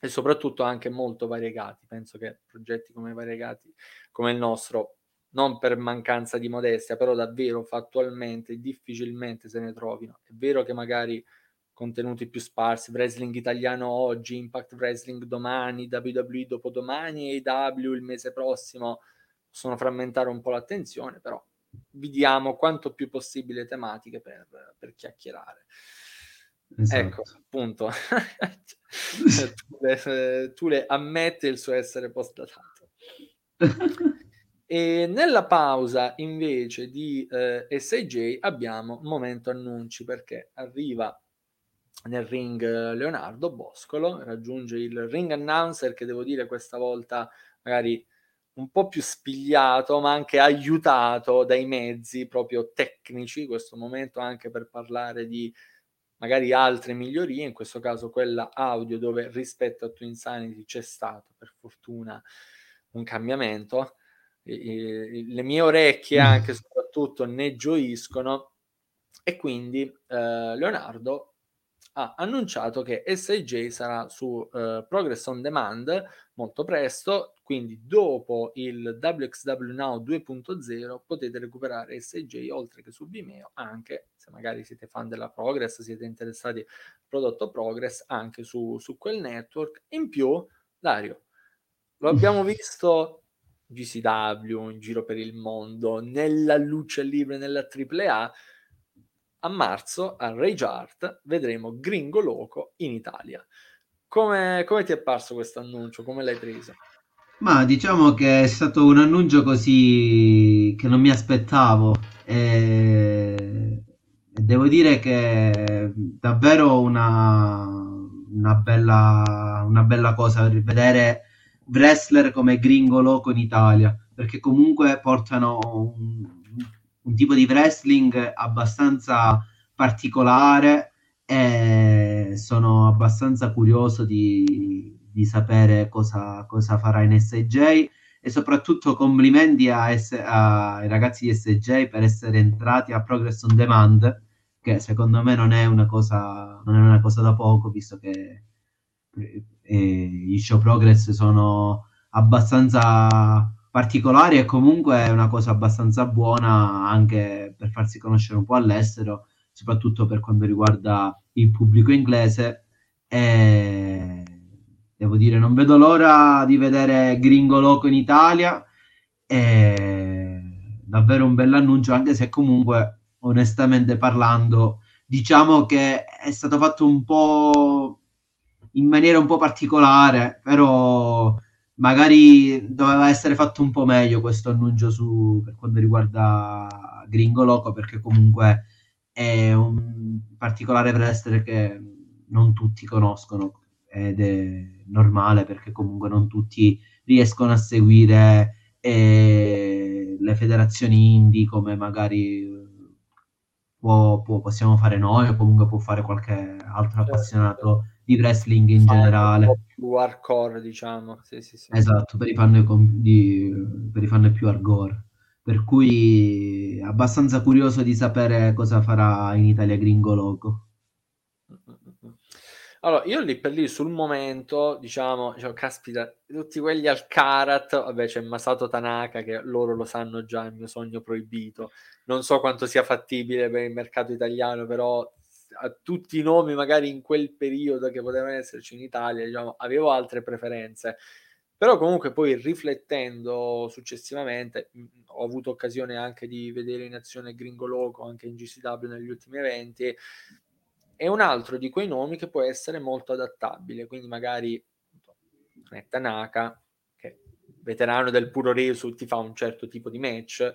e soprattutto anche molto variegati. Penso che progetti come variegati come il nostro, non per mancanza di modestia, però davvero fattualmente difficilmente se ne trovino. È vero che magari contenuti più sparsi, wrestling italiano oggi, Impact Wrestling domani, WWE dopodomani e IW il mese prossimo possono frammentare un po' l'attenzione, però vi diamo quanto più possibile tematiche per, per chiacchierare. Esatto. Ecco, appunto, tu, le, tu le ammetti il suo essere postdatato. e nella pausa invece di eh, SJ abbiamo momento annunci perché arriva nel ring Leonardo Boscolo, raggiunge il ring announcer che devo dire questa volta magari un po' più spigliato, ma anche aiutato dai mezzi proprio tecnici, in questo momento anche per parlare di magari altre migliorie, in questo caso quella audio dove rispetto a Twin Sanity c'è stato per fortuna un cambiamento. E, le mie orecchie anche soprattutto ne gioiscono e quindi eh, Leonardo ha annunciato che SIJ sarà su uh, Progress on Demand molto presto, quindi dopo il WXW Now 2.0 potete recuperare SIJ oltre che su Vimeo, anche se magari siete fan della Progress, siete interessati al prodotto Progress, anche su, su quel network. In più, Dario, lo abbiamo visto GCW in giro per il mondo, nella luce libera, nella AAA, a marzo a Rage Art vedremo Gringo Loco in Italia. Come, come ti è parso questo annuncio? Come l'hai preso? Ma diciamo che è stato un annuncio così che non mi aspettavo. E... devo dire che davvero una, una, bella, una bella cosa vedere wrestler come Gringo Loco in Italia, perché comunque portano un, un tipo di wrestling abbastanza particolare e sono abbastanza curioso di, di sapere cosa, cosa, farà in SJ e soprattutto complimenti ai ragazzi di SJ per essere entrati a Progress on Demand che secondo me non è una cosa, non è una cosa da poco visto che eh, eh, i show progress sono abbastanza particolari e comunque è una cosa abbastanza buona anche per farsi conoscere un po' all'estero, soprattutto per quanto riguarda il pubblico inglese. E devo dire, non vedo l'ora di vedere Gringo Loco in Italia. È davvero un bell'annuncio, anche se comunque, onestamente parlando, diciamo che è stato fatto un po' in maniera un po' particolare, però magari doveva essere fatto un po' meglio questo annuncio su, per quanto riguarda Gringo Loco, perché comunque è un particolare wrestler che non tutti conoscono ed è normale perché comunque non tutti riescono a seguire eh, le federazioni indie come magari può, può, possiamo fare noi o comunque può fare qualche altro certo. appassionato di wrestling in generale. Un po' più hardcore, diciamo. Sì, sì, sì. Esatto, per i, fan di, per i fan più hardcore. Per cui abbastanza curioso di sapere cosa farà in Italia Gringo Loco. Allora, io lì per lì sul momento, diciamo, diciamo caspita, tutti quelli al Karat, vabbè c'è Masato Tanaka che loro lo sanno già, il mio sogno proibito. Non so quanto sia fattibile per il mercato italiano, però a tutti i nomi magari in quel periodo che potevano esserci in Italia, diciamo, avevo altre preferenze. Però comunque poi riflettendo successivamente, ho avuto occasione anche di vedere in azione Gringo Loco anche in GCW negli ultimi eventi, è un altro di quei nomi che può essere molto adattabile, quindi magari Tanaka, che veterano del puro resu, ti fa un certo tipo di match,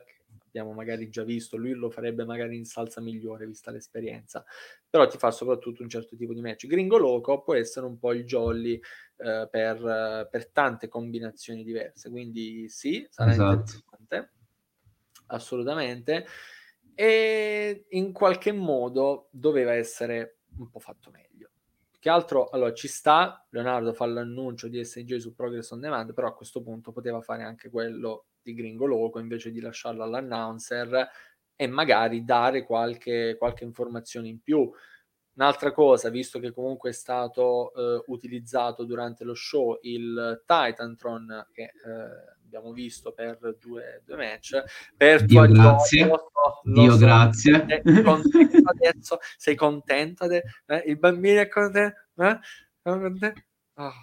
abbiamo magari già visto, lui lo farebbe magari in salsa migliore vista l'esperienza, però ti fa soprattutto un certo tipo di match. Gringo Loco può essere un po' il jolly eh, per, per, tante combinazioni diverse, quindi sì, sarà esatto. interessante, assolutamente, e in qualche modo doveva essere un po' fatto meglio. Che altro, allora ci sta, Leonardo fa l'annuncio di SNJ su Progress on Demand, però a questo punto poteva fare anche quello di Gringo Loco invece di lasciarlo all'announcer e magari dare qualche, qualche informazione in più. Un'altra cosa, visto che comunque è stato eh, utilizzato durante lo show il Titantron, che eh, abbiamo visto per due, due match, per Dio grazie. Gioia, Dio so, grazie. Sei contento adesso? Sei contento? De- eh? Il bambino è contento? Eh? Oh.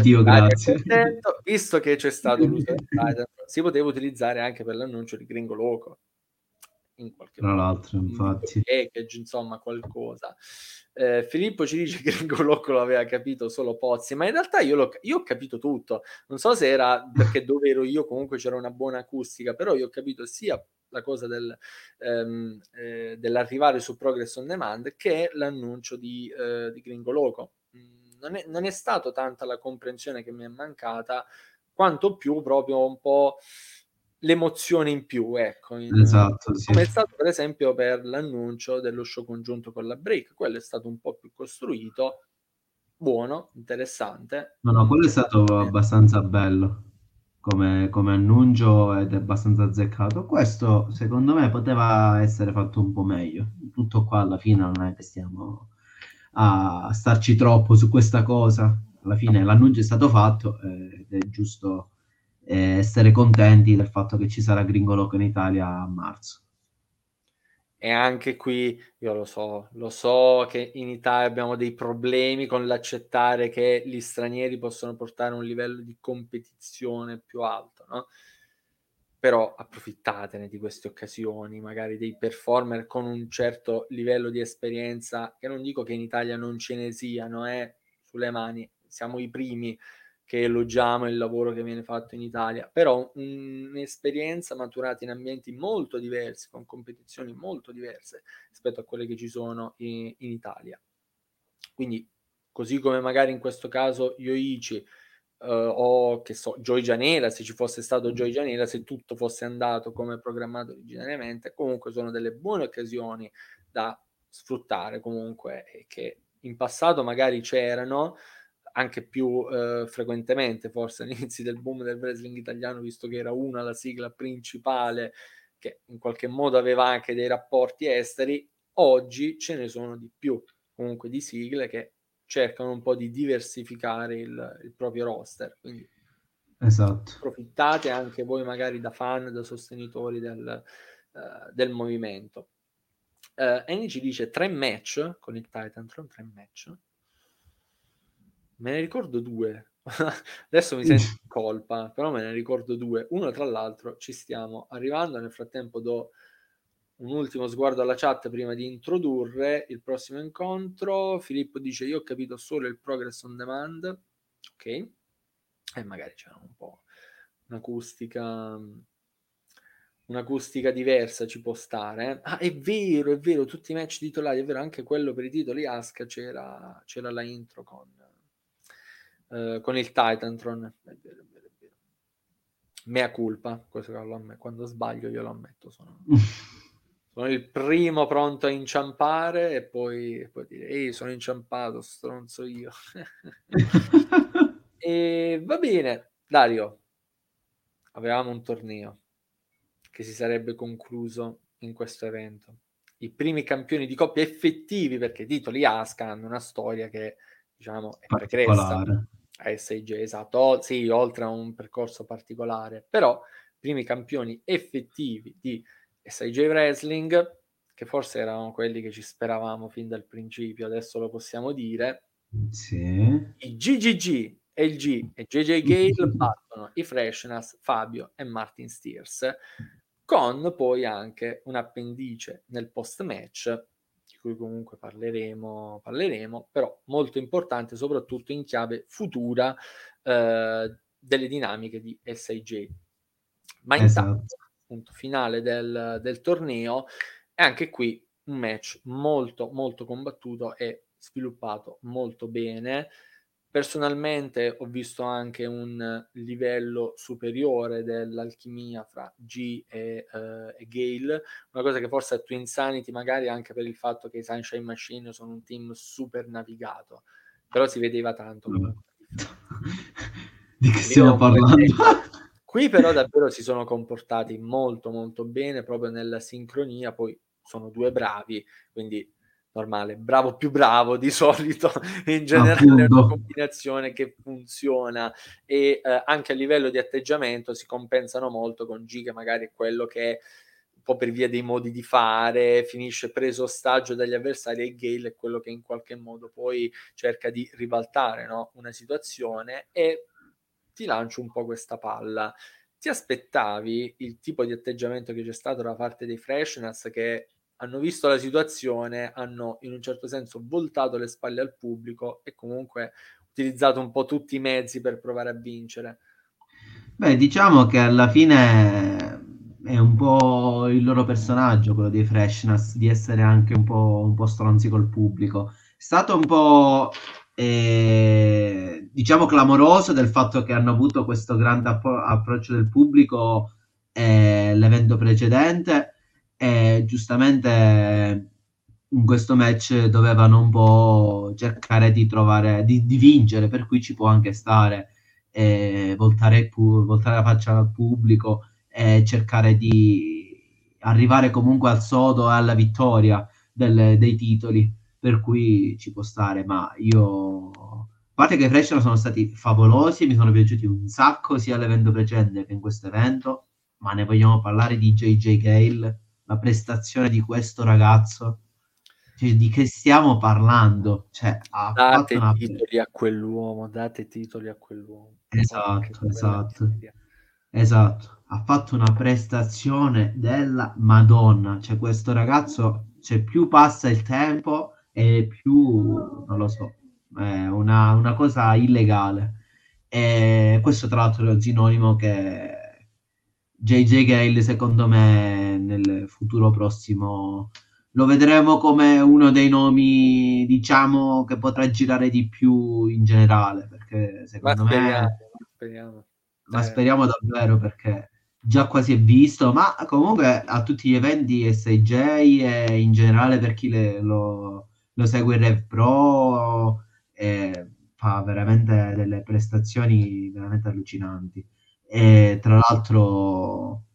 Dio grazie. Contento, visto che c'è stato l'uso del Titan, si poteva utilizzare anche per l'annuncio di Gringo Loco. In qualche Tra l'altro, infatti. Package, insomma, qualcosa. Eh, Filippo ci dice che Gringo Loco lo aveva capito solo Pozzi, ma in realtà io, io, ho capito tutto. Non so se era perché dove ero io comunque c'era una buona acustica, però io ho capito sia la cosa del, ehm, eh, dell'arrivare su Progress on Demand che l'annuncio di, eh, di Gringo Loco non è, non è stata tanta la comprensione che mi è mancata, quanto più proprio un po' l'emozione in più, ecco. In, esatto, sì. Come è stato per esempio per l'annuncio dello show congiunto con la Break, quello è stato un po' più costruito, buono, interessante. No, no, quello è stato abbastanza bello come, come annuncio ed è abbastanza azzeccato. Questo secondo me poteva essere fatto un po' meglio. Tutto qua alla fine non è che stiamo a starci troppo su questa cosa. Alla fine l'annuncio è stato fatto eh, ed è giusto eh, essere contenti del fatto che ci sarà Gringo Loco in Italia a marzo. E anche qui, io lo so, lo so che in Italia abbiamo dei problemi con l'accettare che gli stranieri possono portare un livello di competizione più alto, no? però approfittatene di queste occasioni, magari dei performer con un certo livello di esperienza, che non dico che in Italia non ce ne siano, eh, sulle mani, siamo i primi che elogiamo il lavoro che viene fatto in Italia, però un'esperienza maturata in ambienti molto diversi, con competizioni molto diverse rispetto a quelle che ci sono in, in Italia. Quindi, così come magari in questo caso Yoichi uh, o che so, Joy Janela, se ci fosse stato Joy Janela, se tutto fosse andato come programmato originariamente, comunque sono delle buone occasioni da sfruttare comunque che in passato magari c'erano, anche più eh, frequentemente, forse all'inizio del boom del wrestling italiano, visto che era una la sigla principale che in qualche modo aveva anche dei rapporti esteri, oggi ce ne sono di più, comunque di sigle che cercano un po' di diversificare il, il proprio roster. Quindi esatto. approfittate anche voi magari da fan, da sostenitori del, uh, del movimento. Uh, Annie ci dice tre match con il Titantron, tre match Me ne ricordo due. Adesso mi sento in colpa, però me ne ricordo due. Uno tra l'altro ci stiamo arrivando. Nel frattempo do un ultimo sguardo alla chat prima di introdurre il prossimo incontro. Filippo dice: Io ho capito solo il progress on demand. Ok, e magari c'è un po' un'acustica. Un'acustica diversa ci può stare. Ah, è vero, è vero, tutti i match titolari, è vero, anche quello per i titoli Aska c'era, c'era la intro con, eh, con il Titantron. È vero, è vero, è vero. Mea culpa, quando sbaglio io lo ammetto, sono, sono il primo pronto a inciampare e poi, e poi dire, ehi, sono inciampato, stronzo io. e va bene, Dario, avevamo un torneo che si sarebbe concluso in questo evento. I primi campioni di coppia effettivi, perché titoli ASCA hanno una storia che diciamo è pregressa a SIG, esatto, o, sì, oltre a un percorso particolare, però primi campioni effettivi di SIG Wrestling, che forse erano quelli che ci speravamo fin dal principio, adesso lo possiamo dire, sì. i GGG, LG e JJ Gale battono i Freshness, Fabio e Martin Steers, con poi anche un appendice nel post-match cui comunque parleremo, parleremo, però molto importante soprattutto in chiave futura eh, delle dinamiche di SIJ. Ma intanto, esatto. punto finale del, del torneo, è anche qui un match molto molto combattuto e sviluppato molto bene Personalmente ho visto anche un livello superiore dell'alchimia fra G e, uh, e Gale, una cosa che forse a Twin Sanity magari anche per il fatto che i Sunshine Machine sono un team super navigato, però si vedeva tanto. Mm. Di che stiamo parlando? Qui però davvero si sono comportati molto molto bene proprio nella sincronia, poi sono due bravi, quindi normale, bravo più bravo di solito, in generale è una combinazione che funziona e eh, anche a livello di atteggiamento si compensano molto con G che magari è quello che un po' per via dei modi di fare finisce preso ostaggio dagli avversari e Gale è quello che in qualche modo poi cerca di ribaltare no? una situazione e ti lancio un po' questa palla. Ti aspettavi il tipo di atteggiamento che c'è stato da parte dei Freshness che hanno visto la situazione, hanno in un certo senso voltato le spalle al pubblico e comunque utilizzato un po' tutti i mezzi per provare a vincere. Beh, diciamo che alla fine è un po' il loro personaggio, quello dei Freshness, di essere anche un po', un po stronzi col pubblico. È stato un po', eh, diciamo, clamoroso del fatto che hanno avuto questo grande appro- approccio del pubblico eh, l'evento precedente e giustamente in questo match dovevano un po' cercare di trovare, di, di vincere, per cui ci può anche stare, eh, voltare, pu- voltare la faccia al pubblico e cercare di arrivare comunque al sodo e alla vittoria del, dei titoli, per cui ci può stare, ma io... A parte che i Fresh sono stati favolosi, mi sono piaciuti un sacco sia all'evento precedente che in questo evento, ma ne vogliamo parlare di JJ Gale la prestazione di questo ragazzo. Cioè, di che stiamo parlando? Cioè, ha date una... titoli a quell'uomo, date titoli a quell'uomo. Esatto, esatto. Esatto, ha fatto una prestazione della Madonna. Cioè, questo ragazzo, cioè, più passa il tempo e più, non lo so, è una, una cosa illegale. E questo tra l'altro è un sinonimo che JJ Gale secondo me nel futuro prossimo lo vedremo come uno dei nomi diciamo che potrà girare di più in generale perché secondo ma speriamo, me speriamo. ma eh. speriamo davvero perché già quasi è visto ma comunque a tutti gli eventi SJ e in generale per chi le, lo, lo, segue il Rev Pro fa veramente delle prestazioni veramente allucinanti e tra l'altro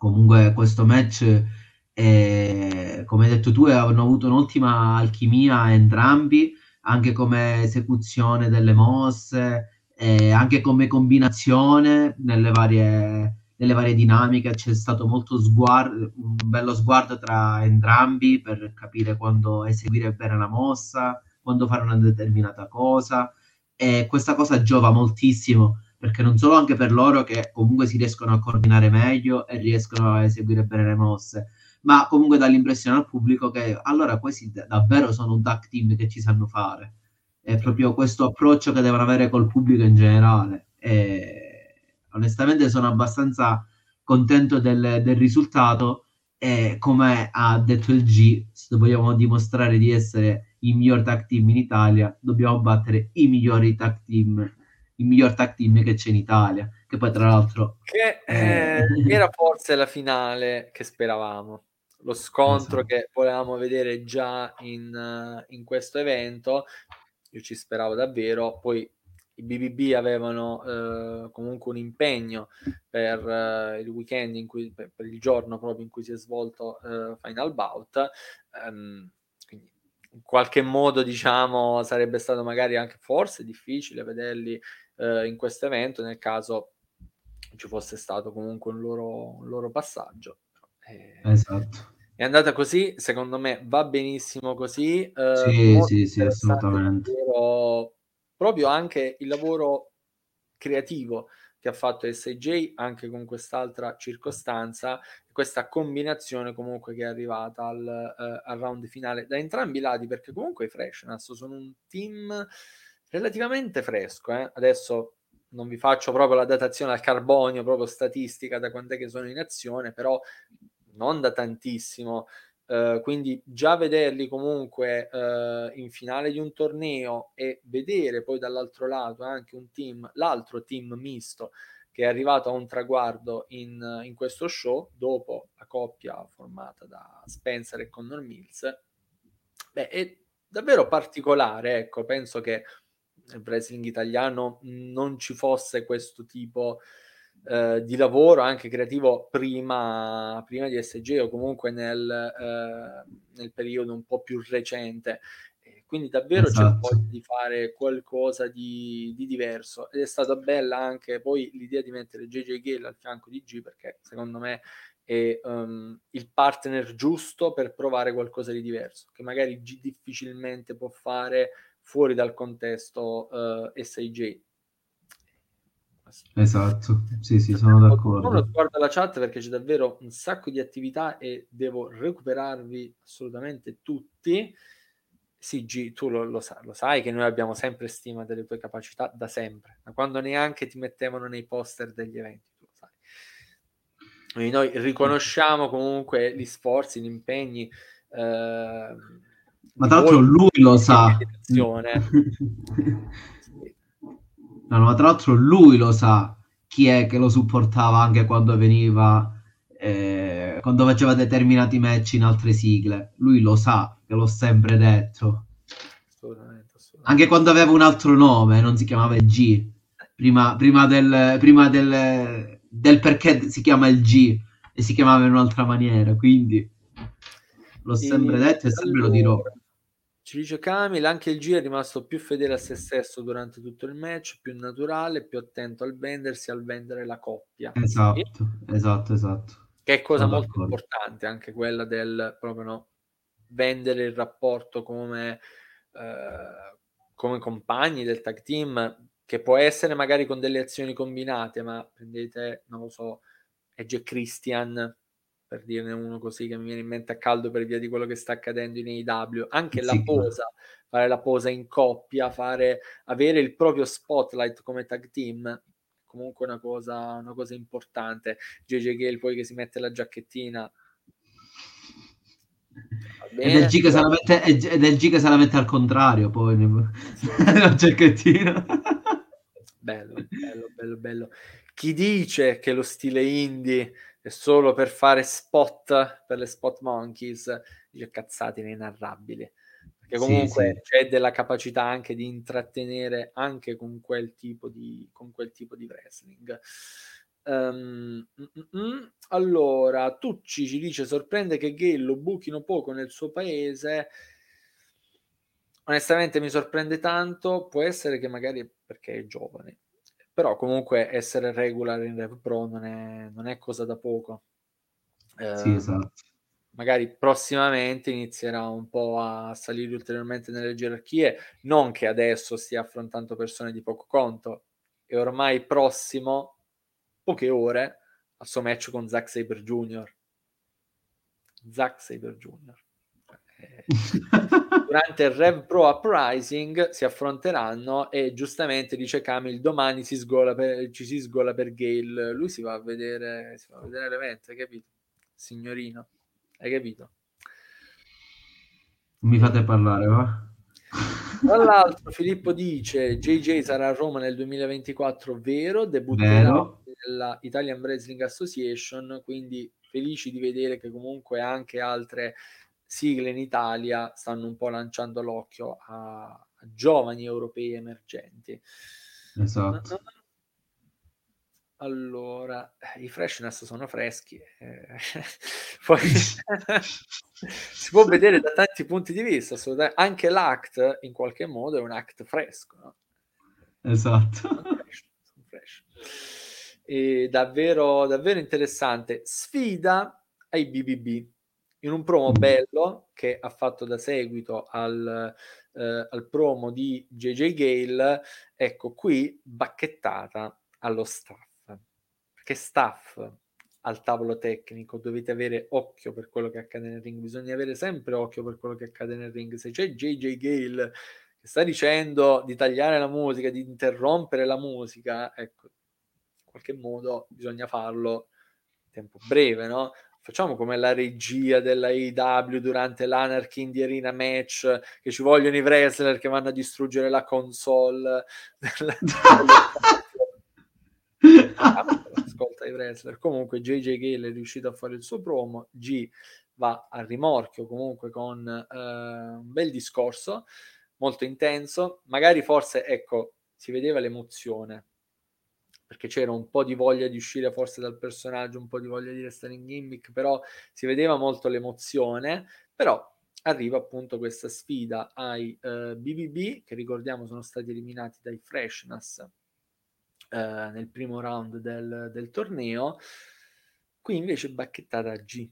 comunque questo match eh, come hai detto tu hanno avuto un'ottima alchimia entrambi anche come esecuzione delle mosse eh, anche come combinazione nelle varie, nelle varie dinamiche. C'è stato molto sguardo un bello sguardo tra entrambi per capire quando eseguire bene la mossa quando fare una determinata cosa. E questa cosa giova moltissimo perché non solo anche per loro che comunque si riescono a coordinare meglio e riescono a eseguire bene le mosse, ma comunque dà l'impressione al pubblico che allora questi davvero sono un tag team che ci sanno fare. È proprio questo approccio che devono avere col pubblico in generale. E onestamente sono abbastanza contento del, del risultato e come ha detto il G, se vogliamo dimostrare di essere il miglior tag team in Italia, dobbiamo battere i migliori tag team il miglior tag team che c'è in Italia, che poi tra l'altro... Che eh, era forse la finale che speravamo, lo scontro esatto. che volevamo vedere già in, in, questo evento, io ci speravo davvero, poi i BBB avevano eh, comunque un impegno per eh, il weekend, in cui, per, per, il giorno proprio in cui si è svolto eh, Final Bout, um, in qualche modo diciamo sarebbe stato magari anche forse difficile vederli eh, in questo evento nel caso ci fosse stato comunque un loro, un loro passaggio. Eh, esatto. È andata così, secondo me va benissimo così. Eh, sì, sì, sì, assolutamente. Lavoro, proprio anche il lavoro creativo che ha fatto SJ anche con quest'altra circostanza, questa combinazione comunque che è arrivata al, uh, al round finale da entrambi i lati, perché comunque i Freshness sono un team relativamente fresco. Eh? Adesso non vi faccio proprio la datazione al carbonio, proprio statistica da quant'è che sono in azione, però non da tantissimo. Uh, quindi già vederli comunque uh, in finale di un torneo e vedere poi dall'altro lato anche un team, l'altro team misto che è arrivato a un traguardo in, in questo show dopo la coppia formata da Spencer e Connor Mills, beh, è davvero particolare. Ecco, penso che nel wrestling italiano non ci fosse questo tipo eh, di lavoro anche creativo prima, prima di SG o comunque nel, eh, nel periodo un po' più recente. quindi davvero esatto. c'è voglia di fare qualcosa di, di, diverso ed è stata bella anche poi l'idea di mettere JJ Gale al fianco di G perché secondo me è um, il partner giusto per provare qualcosa di diverso che magari G difficilmente può fare fuori dal contesto eh, SIJ. Esatto, sì, sì, sono d'accordo. Guarda la chat perché c'è davvero un sacco di attività e devo recuperarvi assolutamente tutti. Sì, G, tu lo, lo, sa, lo, sai che noi abbiamo sempre stima delle tue capacità da sempre, da quando neanche ti mettevano nei poster degli eventi, tu lo sai. Quindi noi riconosciamo comunque gli sforzi, gli impegni. Eh, ma tra l'altro lui lo sa. no, ma tra l'altro lui lo sa chi è che lo supportava anche quando veniva, eh, quando faceva determinati match in altre sigle. Lui lo sa, che l'ho sempre detto. Assolutamente, assolutamente. Anche quando aveva un altro nome, non si chiamava il G. Prima, prima, del, prima del, del perché si chiama il G e si chiamava in un'altra maniera, quindi l'ho sempre detto e sempre lo dirò. Ci dice Camille, anche il G è rimasto più fedele a se stesso durante tutto il match, più naturale, più attento al vendersi, al vendere la coppia. Esatto, e, esatto, esatto. Che è cosa Sono molto d'accordo. importante, anche quella del proprio no, vendere il rapporto come, eh, come compagni del tag team, che può essere magari con delle azioni combinate, ma prendete, non lo so, Edge Christian, per dirne uno così che mi viene in mente a caldo per via di quello che sta accadendo in AEW, anche sì, la posa, fare la posa in coppia, fare, avere il proprio spotlight come tag team, comunque una cosa, una cosa importante. JJ Gale poi che si mette la giacchettina. Se la mette, ed è il G che se la mette al contrario poi la giacchettina. bello, bello, bello, bello. Chi dice che lo stile indie è solo per fare spot per le spot monkeys dice cazzate inenarrabili che comunque sì, sì. c'è della capacità anche di intrattenere anche con quel tipo di, con quel tipo di wrestling. Um, mm, mm, allora, Tucci ci dice: sorprende che Gale lo buchino poco nel suo paese. Onestamente mi sorprende tanto. Può essere che magari perché è giovane, però comunque essere regular in Rev Pro non è, non è cosa da poco. Sì, uh, esatto magari prossimamente inizierà un po' a salire ulteriormente nelle gerarchie, non che adesso stia affrontando persone di poco conto, è ormai prossimo, poche ore, al suo match con Zack Saber Jr. Zack Saber Jr. Eh, durante il Rev Pro Uprising si affronteranno e giustamente dice Camille domani si sgola per, ci si sgola per Gale lui si va a vedere si va a vedere l'evento hai capito? signorino hai capito? Mi fate parlare, va? Tra l'altro, Filippo dice: JJ sarà a Roma nel 2024, vero? Debutterà nella Italian Wrestling Association. Quindi felici di vedere che comunque anche altre sigle in Italia stanno un po' lanciando l'occhio a, a giovani europei emergenti. Esatto. Allora, i freshness sono freschi. Eh, poi si può vedere da tanti punti di vista, anche l'act in qualche modo è un act fresco. No? Esatto. Sono fresh, sono fresh. Davvero, davvero interessante. Sfida ai BBB in un promo bello che ha fatto da seguito al, eh, al promo di JJ Gale. Ecco qui bacchettata allo staff che staff al tavolo tecnico dovete avere occhio per quello che accade nel ring, bisogna avere sempre occhio per quello che accade nel ring. Se c'è JJ Gale che sta dicendo di tagliare la musica, di interrompere la musica, ecco, in qualche modo bisogna farlo tempo breve, no? Facciamo come la regia della AEW durante l'Anarchy in Arena match, che ci vogliono i wrestler che vanno a distruggere la console. Della... ascolta i wrestler. Comunque JJ Gale è riuscito a fare il suo promo, G va a rimorchio comunque con eh, un bel discorso, molto intenso, magari forse, ecco, si vedeva l'emozione, perché c'era un po' di voglia di uscire forse dal personaggio, un po' di voglia di restare in gimmick, però si vedeva molto l'emozione, però arriva appunto questa sfida ai eh, BBB, che ricordiamo sono stati eliminati dai Freshness eh, nel primo round del, del, torneo. Qui invece bacchettata G,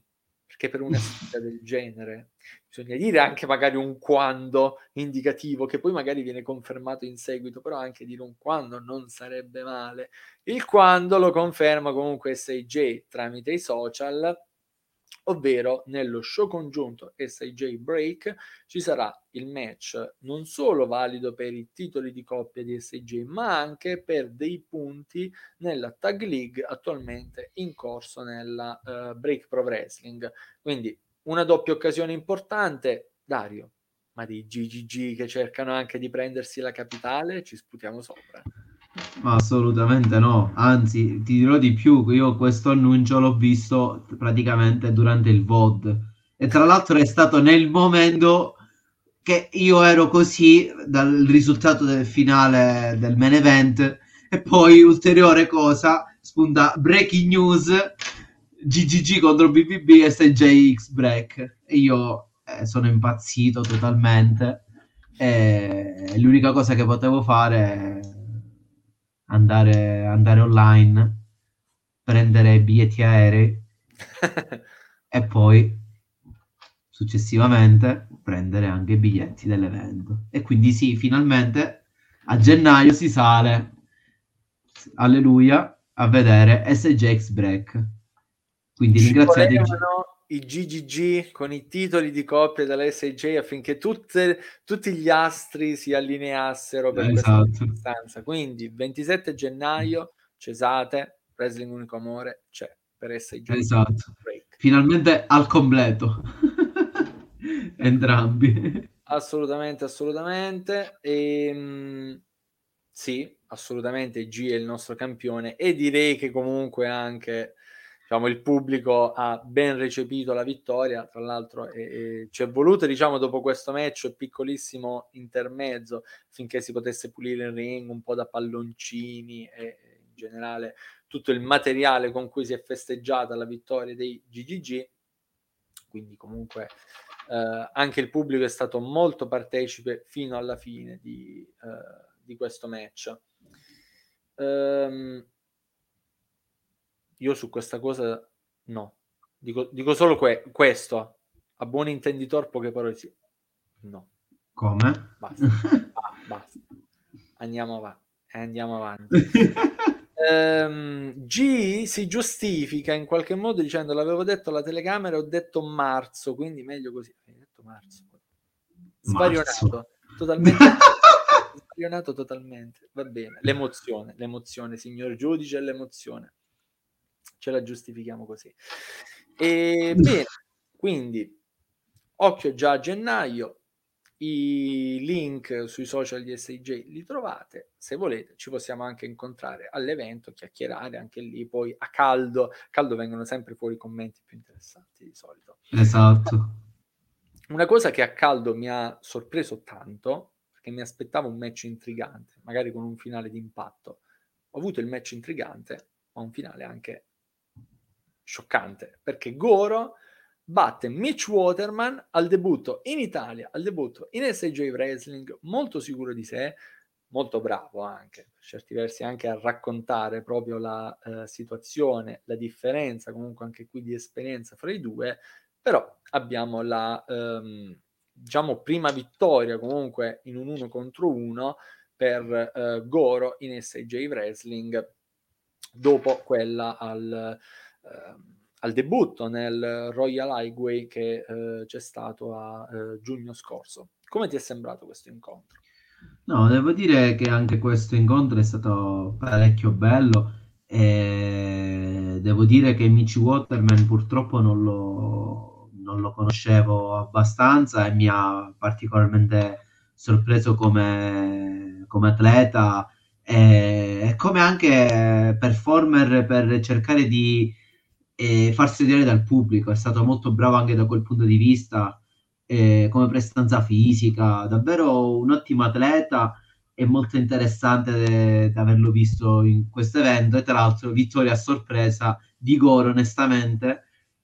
perché per una sfida del genere bisogna dire anche magari un quando indicativo che poi magari viene confermato in seguito, però anche dire un quando non sarebbe male. Il quando lo conferma comunque SJ tramite i social ovvero nello show congiunto SIJ Break ci sarà il match non solo valido per i titoli di coppia di SIJ ma anche per dei punti nella Tag League attualmente in corso nella uh, Break Pro Wrestling. Quindi una doppia occasione importante Dario ma di GGG che cercano anche di prendersi la capitale ci sputiamo sopra ma assolutamente no, anzi ti dirò di più, io questo annuncio l'ho visto praticamente durante il VOD e tra l'altro è stato nel momento che io ero così dal risultato del finale del main event e poi ulteriore cosa, spunta breaking news GGG contro BBB SJX break. E io eh, sono impazzito totalmente. E l'unica cosa che potevo fare andare, andare online, prendere biglietti aerei e poi successivamente prendere anche i biglietti dell'evento. E quindi sì, finalmente a gennaio si sale, alleluia, a vedere SJX Break. Quindi ringraziate i GGG con i titoli di coppia dell'SJ affinché tutte, tutti gli astri si allineassero per esatto. questa distanza. Quindi 27 gennaio, Cesate, Wrestling Unico Amore c'è per SJ. Esatto. Break. Finalmente al completo. Entrambi. Assolutamente, assolutamente. E, ehm, sì, assolutamente G è il nostro campione e direi che comunque anche diciamo, il pubblico ha ben recepito la vittoria, tra l'altro e, e ci è voluto diciamo, dopo questo match piccolissimo intermezzo finché si potesse pulire il ring un po' da palloncini e in generale tutto il materiale con cui si è festeggiata la vittoria dei GGG, quindi comunque eh, anche il pubblico è stato molto partecipe fino alla fine di, eh, di questo match. Um, io su questa cosa no. Dico, dico solo que- questo. A buon intenditor, poche parole sì. No. Come? Basta. ah, basta. Andiamo avanti. Andiamo avanti. um, G si giustifica in qualche modo dicendo l'avevo detto alla telecamera ho detto marzo, quindi meglio così. Hai detto marzo. Svarionato. Marzo. Totalmente. Svarionato totalmente. Va bene. L'emozione, l'emozione, signor giudice, l'emozione ce la giustifichiamo così. E bene, quindi occhio già a gennaio, i link sui social di SIJ li trovate, se volete ci possiamo anche incontrare all'evento, chiacchierare anche lì, poi a caldo, caldo vengono sempre fuori i commenti più interessanti di solito. Esatto. Una cosa che a caldo mi ha sorpreso tanto, perché mi aspettavo un match intrigante, magari con un finale di impatto, ho avuto il match intrigante, ma un finale anche scioccante, perché Goro batte Mitch Waterman al debutto in Italia, al debutto in SJ Wrestling, molto sicuro di sé, molto bravo anche, per certi versi anche a raccontare proprio la uh, situazione, la differenza comunque anche qui di esperienza fra i due, però abbiamo la um, diciamo prima vittoria comunque in un uno contro uno per uh, Goro in SJ Wrestling dopo quella al Ehm, al debutto nel Royal Highway che eh, c'è stato a eh, giugno scorso. Come ti è sembrato questo incontro? No, devo dire che anche questo incontro è stato parecchio bello e devo dire che Michi Waterman purtroppo non lo, non lo conoscevo abbastanza e mi ha particolarmente sorpreso come, come atleta e come anche performer per cercare di e farsi vedere dal pubblico. È stato molto bravo anche da quel punto di vista, eh, come prestanza fisica, davvero un ottimo atleta e molto interessante da averlo visto in questo evento. E tra l'altro, vittoria a sorpresa di Goro, onestamente.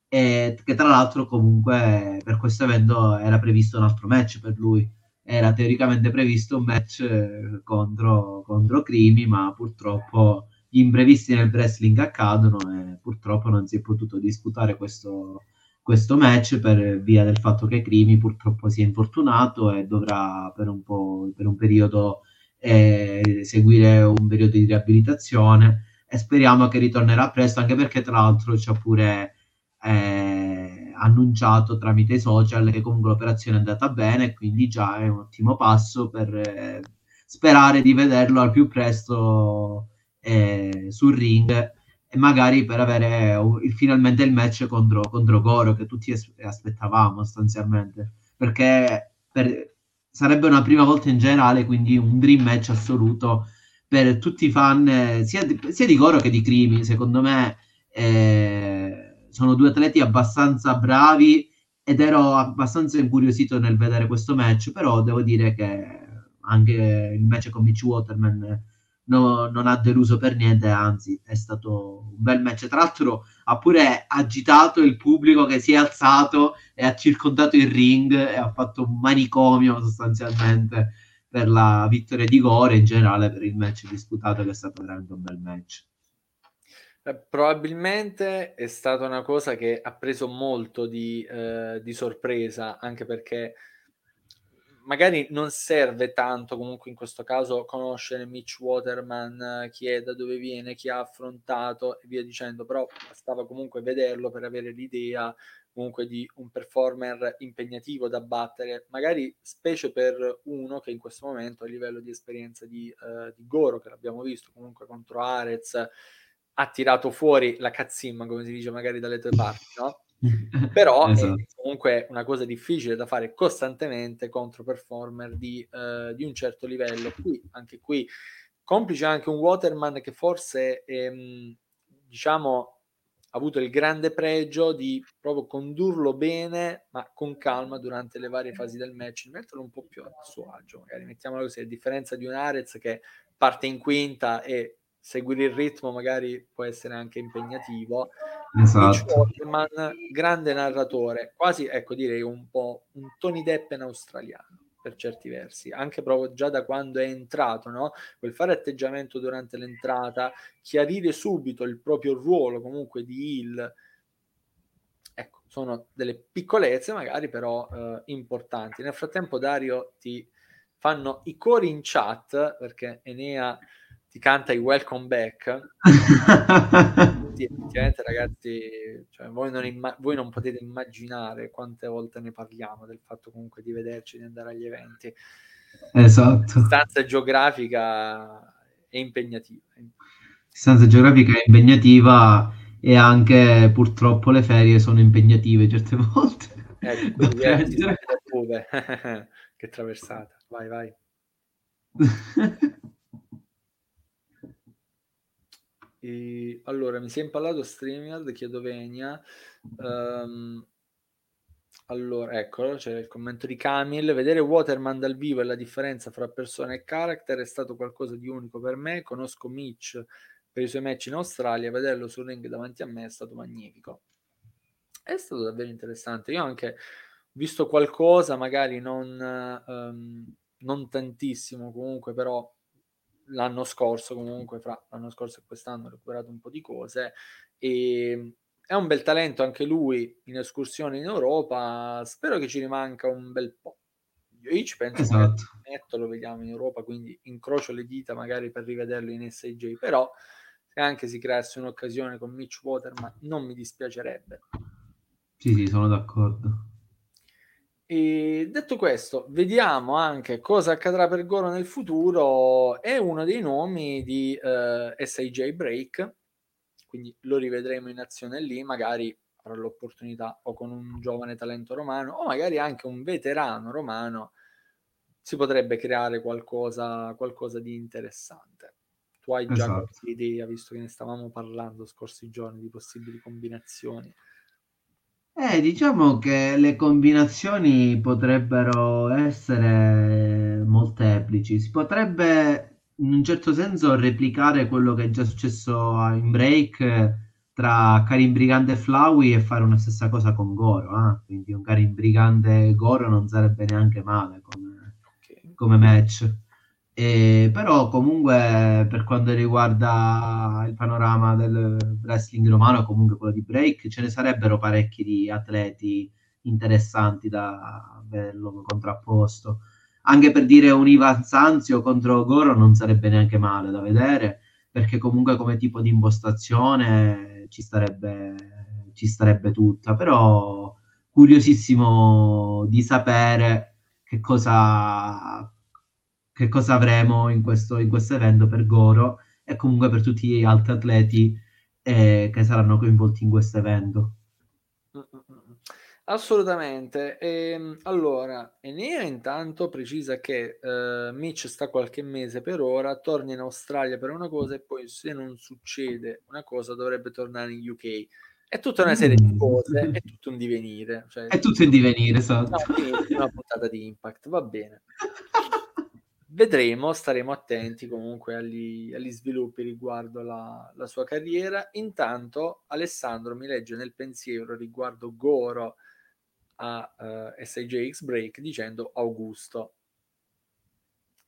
E che tra l'altro, comunque, per questo evento era previsto un altro match per lui. Era teoricamente previsto un match eh, contro, contro Crimi, ma purtroppo imprevisti nel wrestling accadono e purtroppo non si è potuto disputare questo, questo match per via del fatto che Crimi purtroppo si è infortunato e dovrà per un, po', per un periodo eh, seguire un periodo di riabilitazione e speriamo che ritornerà presto anche perché tra l'altro ci ha pure eh, annunciato tramite i social che comunque l'operazione è andata bene quindi già è un ottimo passo per eh, sperare di vederlo al più presto eh, sul ring e magari per avere uh, finalmente il match contro, contro Goro che tutti es- aspettavamo sostanzialmente. Perché per, sarebbe una prima volta in generale quindi un dream match assoluto per tutti i fan eh, sia, di, sia di Goro che di Crimi. Secondo me eh, sono due atleti abbastanza bravi ed ero abbastanza incuriosito nel vedere questo match però devo dire che anche il match con Mitch Waterman no, non ha deluso per niente, anzi è stato un bel match. Tra l'altro ha pure agitato il pubblico che si è alzato e ha circondato il ring e ha fatto un manicomio sostanzialmente per la vittoria di Gore in generale per il match disputato che è stato veramente un bel match. Eh, probabilmente è stata una cosa che ha preso molto di, eh, di sorpresa, anche perché magari non serve tanto comunque in questo caso conoscere Mitch Waterman, chi è, da dove viene, chi ha affrontato e via dicendo, però bastava comunque vederlo per avere l'idea comunque di un performer impegnativo da battere, magari specie per uno che in questo momento a livello di esperienza di, uh, di Goro, che l'abbiamo visto comunque contro Arez, ha tirato fuori la cazzimma, come si dice magari dalle tue parti, no? Però esatto. è comunque una cosa difficile da fare costantemente contro performer di, uh, di un certo livello. Qui, anche qui, complice anche un Waterman che forse, ehm, diciamo, ha avuto il grande pregio di proprio condurlo bene, ma con calma durante le varie fasi del match, metterlo un po' più a suo agio, magari mettiamolo così, a differenza di un Arez che parte in quinta e seguire il ritmo magari può essere anche impegnativo. Esatto. Waterman, grande narratore, quasi ecco direi un po' un Tony Deppen australiano per certi versi, anche proprio già da quando è entrato, no? quel fare atteggiamento durante l'entrata, chiarire subito il proprio ruolo comunque di Hill, ecco, sono delle piccolezze magari però eh, importanti. Nel frattempo Dario ti fanno i cori in chat perché Enea ti canta i welcome back. Effettivamente ragazzi, cioè, voi, non imma- voi, non potete immaginare quante volte ne parliamo del fatto comunque di vederci, di andare agli eventi. Esatto. La distanza geografica è impegnativa. Distanza geografica è impegnativa e anche purtroppo le ferie sono impegnative certe volte. Ecco, che traversata. Vai, vai. E, allora, mi si è impallato StreamYard, chiedo venia. Um, allora, ecco, c'è il commento di Camille. Vedere Waterman dal vivo e la differenza fra persona e character è stato qualcosa di unico per me. Conosco Mitch per i suoi match in Australia, vederlo sul ring davanti a me è stato magnifico. È stato davvero interessante. Io anche visto qualcosa, magari non, um, non tantissimo comunque, però l'anno scorso comunque, fra l'anno scorso e quest'anno ho recuperato un po' di cose e è un bel talento anche lui in escursione in Europa, spero che ci rimanga un bel po'. Io ci penso esatto. netto lo vediamo in Europa, quindi incrocio le dita magari per rivederlo in SIJ, però se anche si creasse un'occasione con Mitch Waterman non mi dispiacerebbe. Sì, sì, sono d'accordo. E detto questo, vediamo anche cosa accadrà per Goro nel futuro. È uno dei nomi di eh, SIJ Break, quindi lo rivedremo in azione lì, magari avrà l'opportunità o con un giovane talento romano o magari anche un veterano romano si potrebbe creare qualcosa, qualcosa di interessante. Tu hai già esatto. qualche idea, visto che ne stavamo parlando scorsi giorni di possibili combinazioni. Eh, diciamo che le combinazioni potrebbero essere molteplici. Si potrebbe in un certo senso replicare quello che è già successo in break tra Karim Brigante e Flowey e fare una stessa cosa con Goro. Eh? Quindi un Karim Brigante e Goro non sarebbe neanche male come, okay. come match. E, però comunque per quanto riguarda il panorama del wrestling romano, comunque quello di break, ce ne sarebbero parecchi di atleti interessanti da vederlo contrapposto. Anche per dire un Ivan Sanzio contro Goro non sarebbe neanche male da vedere, perché comunque come tipo di impostazione ci starebbe, ci starebbe tutta, però curiosissimo di sapere che cosa che cosa avremo in questo, in questo evento per Goro e comunque per tutti gli altri atleti eh, che saranno coinvolti in questo evento. Assolutamente. E, ehm, allora, Enea intanto precisa che uh, Mitch sta qualche mese per ora, torna in Australia per una cosa e poi se non succede una cosa dovrebbe tornare in UK. È tutta una serie di cose, è tutto un divenire. Cioè, è tutto in divenire, esatto. Una puntata di Impact, va bene. vedremo, staremo attenti comunque agli, agli sviluppi riguardo la, la, sua carriera. Intanto Alessandro mi legge nel pensiero riguardo Goro a uh, eh, SIJX Break dicendo Augusto,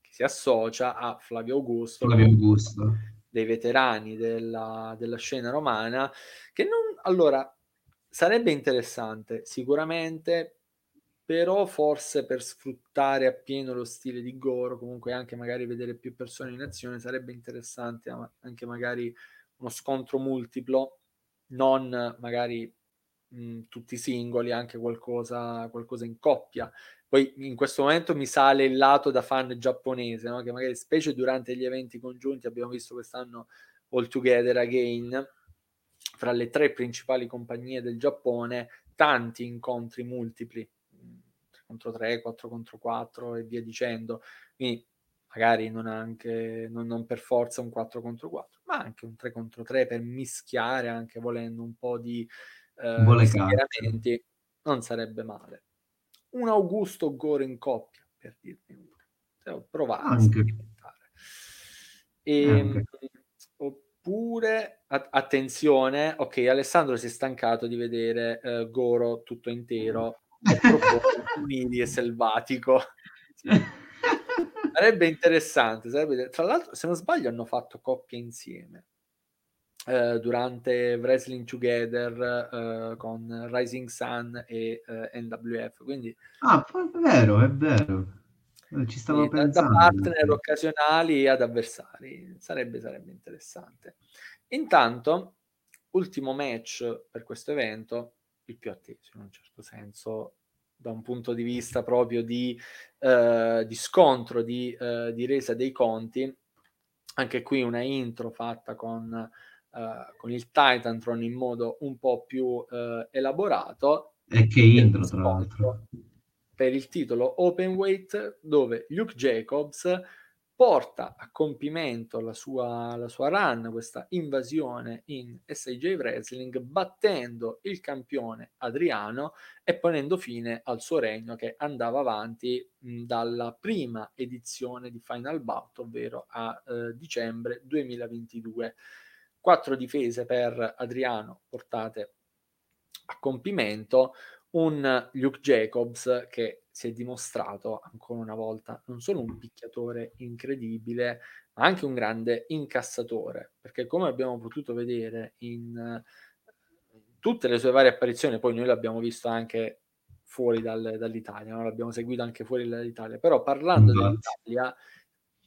che si associa a Flavio Augusto, Flavio Augusto. dei veterani della, della scena romana, che non... Allora, sarebbe interessante sicuramente però forse per sfruttare appieno lo stile di Goro, comunque anche magari vedere più persone in azione, sarebbe interessante anche magari uno scontro multiplo, non magari mh, tutti singoli, anche qualcosa, qualcosa in coppia. Poi in questo momento mi sale il lato da fan giapponese, no? che magari specie durante gli eventi congiunti abbiamo visto quest'anno All Together Again, fra le tre principali compagnie del Giappone, tanti incontri multipli contro 3, 4 contro 4 e via dicendo. Quindi magari non, anche, non, non, per forza un 4 contro 4, ma anche un 3 contro 3 per mischiare anche volendo un po' di eh, schieramenti, non sarebbe male. Un Augusto Gore in coppia, per dirne una. Cioè, provare a sperimentare. E, ehm, oppure, a- attenzione, ok, Alessandro si è stancato di vedere eh, Goro tutto intero è troppo umili e selvatico. sarebbe interessante. Sarebbe... Tra l'altro, se non sbaglio, hanno fatto coppia insieme eh, durante Wrestling Together eh, con Rising Sun e eh, NWF. Quindi, ah, è vero, è vero. Eh, ci stavo pensando. Da partner occasionali ad avversari. Sarebbe, sarebbe interessante. Intanto, ultimo match per questo evento il più atteso in un certo senso da un punto di vista proprio di, eh, di scontro, di, eh, di, resa dei conti. Anche qui una intro fatta con, eh, con il Titantron in modo un po' più eh, elaborato. E che intro, tra l'altro. Per il titolo Open Weight, dove Luke Jacobs porta a compimento la sua, la sua run, questa invasione in SIJ Wrestling, battendo il campione Adriano e ponendo fine al suo regno che andava avanti dalla prima edizione di Final Bout, ovvero a eh, dicembre 2022. Quattro difese per Adriano portate a compimento, un Luke Jacobs che si è dimostrato ancora una volta non solo un picchiatore incredibile, ma anche un grande incassatore, perché come abbiamo potuto vedere in tutte le sue varie apparizioni, poi noi l'abbiamo visto anche fuori dal, dall'Italia, no? l'abbiamo seguito anche fuori dall'Italia, però parlando esatto. dell'Italia,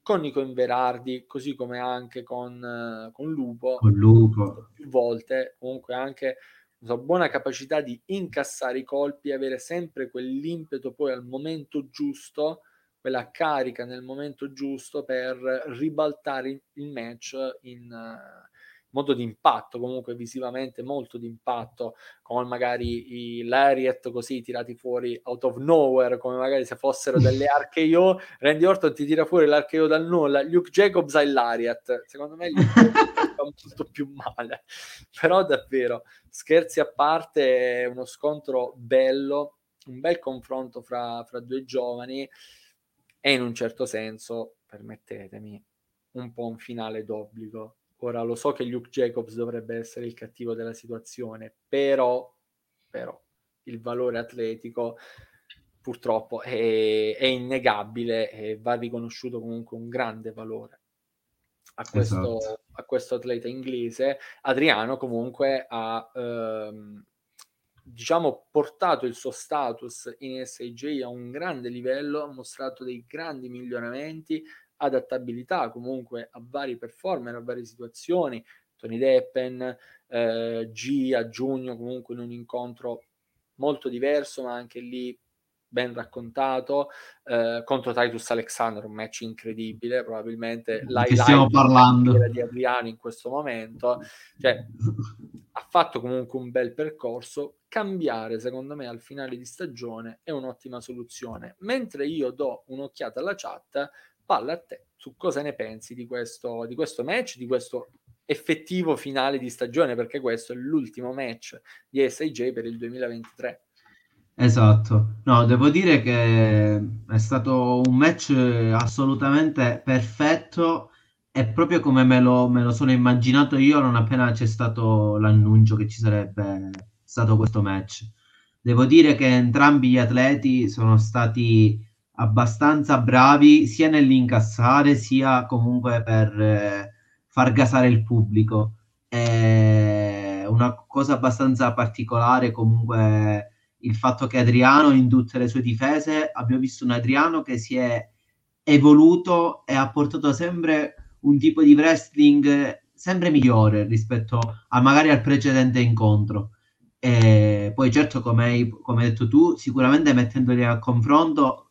con Nico Inverardi, così come anche con, con Lupo, con Lupo, più volte, comunque anche una buona capacità di incassare i colpi, avere sempre quell'impeto poi al momento giusto, quella carica nel momento giusto per ribaltare il match in uh, modo di impatto, comunque visivamente molto di impatto, con magari i lariat così tirati fuori out of nowhere, come magari se fossero delle RKO, Randy Orton ti tira fuori l'RKO dal nulla, Luke Jacobs ha il lariat, secondo me gli fa molto più male, però davvero scherzi a parte, è uno scontro bello, un bel confronto fra, fra due giovani e in un certo senso, permettetemi, un po' un finale d'obbligo. Ora lo so che Luke Jacobs dovrebbe essere il cattivo della situazione, però, però il valore atletico purtroppo è, è innegabile e va riconosciuto comunque un grande valore a questo, esatto. A questo atleta inglese. Adriano comunque ha ehm, diciamo portato il suo status in SIJ a un grande livello, ha mostrato dei grandi miglioramenti, adattabilità comunque a vari performer, a varie situazioni. Tony Deppen, eh, G a giugno comunque in un incontro molto diverso, ma anche lì ben raccontato eh, contro Titus Alexander, un match incredibile, probabilmente l'highlight di Adriano in questo momento. Cioè, ha fatto comunque un bel percorso. Cambiare, secondo me, al finale di stagione è un'ottima soluzione. Mentre io do un'occhiata alla chat, palla a te su cosa ne pensi di questo, di questo match, di questo effettivo finale di stagione, perché questo è l'ultimo match di SIJ per il 2023. Esatto, no, devo dire che è stato un match assolutamente perfetto e proprio come me lo, me lo sono immaginato io non appena c'è stato l'annuncio che ci sarebbe stato questo match. Devo dire che entrambi gli atleti sono stati abbastanza bravi sia nell'incassare sia comunque per eh, far gasare il pubblico. È una cosa abbastanza particolare comunque il fatto che Adriano in tutte le sue difese abbiamo visto un Adriano che si è evoluto e ha portato sempre un tipo di wrestling sempre migliore rispetto a magari al precedente incontro. E poi certo, come hai, come hai detto tu, sicuramente mettendoli a confronto,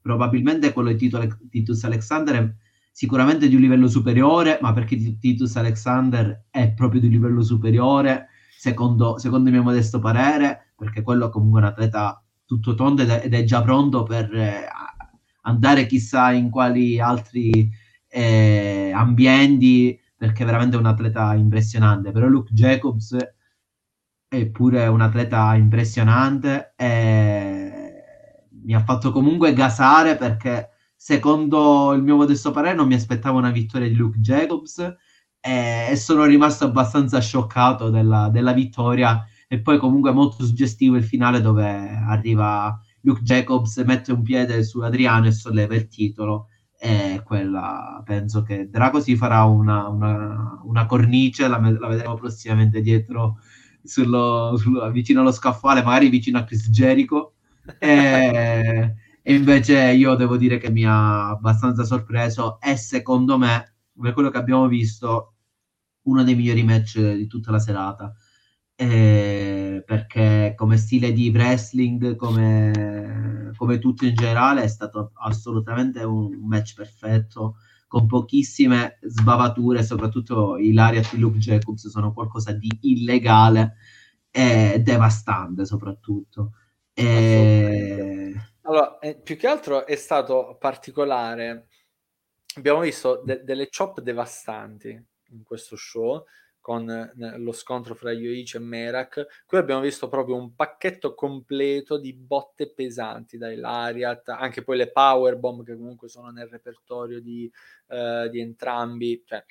probabilmente quello di Titus Alexander è sicuramente di un livello superiore, ma perché Titus Alexander è proprio di un livello superiore, secondo, secondo il mio modesto parere, perché quello è comunque un atleta tutto tondo ed è, ed è già pronto per eh, andare chissà in quali altri eh, ambienti, perché è veramente un atleta impressionante. Però Luke Jacobs è pure un atleta impressionante e mi ha fatto comunque gasare perché secondo il mio modesto parere non mi aspettavo una vittoria di Luke Jacobs e, sono rimasto abbastanza scioccato della, della vittoria e poi comunque molto suggestivo il finale dove arriva Luke Jacobs, mette un piede su Adriano e solleva il titolo e quella penso che Draco si farà una, una, una cornice, la, la, vedremo prossimamente dietro sullo, sullo, vicino allo scaffale, magari vicino a Chris Jericho e, e invece io devo dire che mi ha abbastanza sorpreso e secondo me, per quello che abbiamo visto, uno dei migliori match di tutta la serata. Eh, perché come stile di wrestling, come, come, tutto in generale, è stato assolutamente un match perfetto, con pochissime sbavature, soprattutto i Lariat di Luke Jacobs sono qualcosa di illegale e devastante soprattutto. E allora, eh, più che altro è stato particolare. Abbiamo visto de- delle chop devastanti in questo show con eh, lo scontro fra Yoichi e Merak. Qui abbiamo visto proprio un pacchetto completo di botte pesanti dai Lariat, anche poi le powerbomb che comunque sono nel repertorio di, uh, di entrambi. Cioè,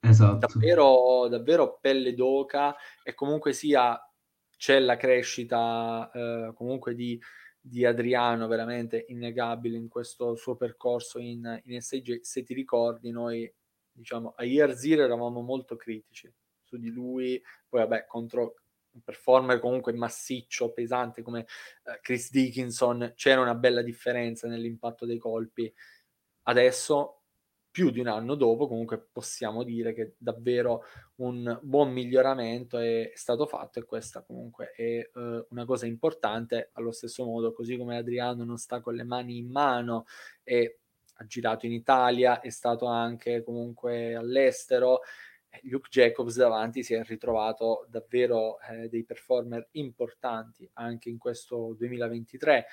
esatto. davvero, davvero pelle d'oca e comunque sia c'è la crescita uh, comunque di di Adriano veramente innegabile in questo suo percorso in, in SG. Se ti ricordi, noi diciamo a Year Zero eravamo molto critici su di lui, poi vabbè contro un performer comunque massiccio, pesante come uh, Chris Dickinson, c'era una bella differenza nell'impatto dei colpi. Adesso più di un anno dopo, comunque possiamo dire che davvero un buon miglioramento è stato fatto e questa comunque è uh, una cosa importante. Allo stesso modo, così come Adriano non sta con le mani in mano e ha girato in Italia, è stato anche comunque all'estero. Luke Jacobs davanti si è ritrovato davvero eh, dei performer importanti anche in questo 2023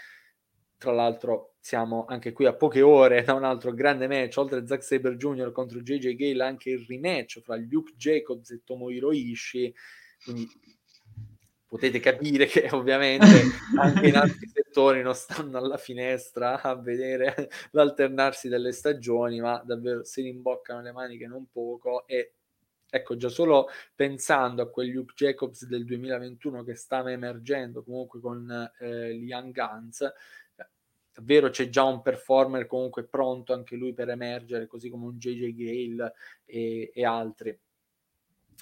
tra l'altro siamo anche qui a poche ore da un altro grande match, oltre a Zack Saber Jr. contro JJ Gale, anche il rematch fra Luke Jacobs e Tomohiro Ishii, quindi potete capire che ovviamente anche in altri settori non stanno alla finestra a vedere l'alternarsi delle stagioni, ma davvero si rimboccano le maniche non poco e ecco già solo pensando a quel Luke Jacobs del 2021 che stava emergendo comunque con eh, gli Young Guns davvero c'è già un performer comunque pronto anche lui per emergere, così come un JJ Gale e, e altri.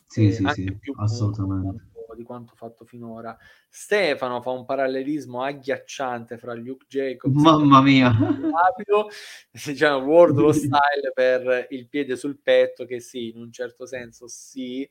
Sì, e sì, sì, più assolutamente. Di quanto fatto finora. Stefano fa un parallelismo agghiacciante fra Luke Jacobs Mamma mia. Rapido, diciamo World of Style per il piede sul petto, che sì, in un certo senso sì,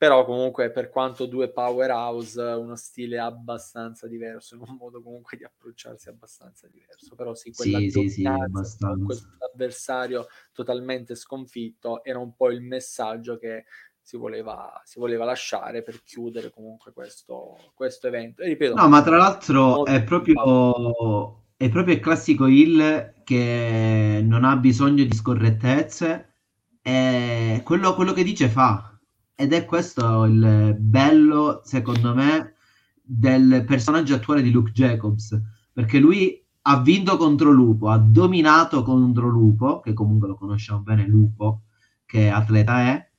però comunque per quanto due powerhouse uno stile abbastanza diverso in un modo comunque di approcciarsi abbastanza diverso però sì, quella sì, sì, sì, l'avversario totalmente sconfitto era un po' il messaggio che si voleva, si voleva lasciare per chiudere comunque questo, questo evento. E ripeto no ma tra l'altro è proprio è proprio il classico Hill che non ha bisogno di scorrettezze e quello, quello che dice fa. Ed è questo il bello, secondo me, del personaggio attuale di Luke Jacobs, perché lui ha vinto contro Lupo, ha dominato contro Lupo, che comunque lo conosciamo bene, Lupo, che atleta è,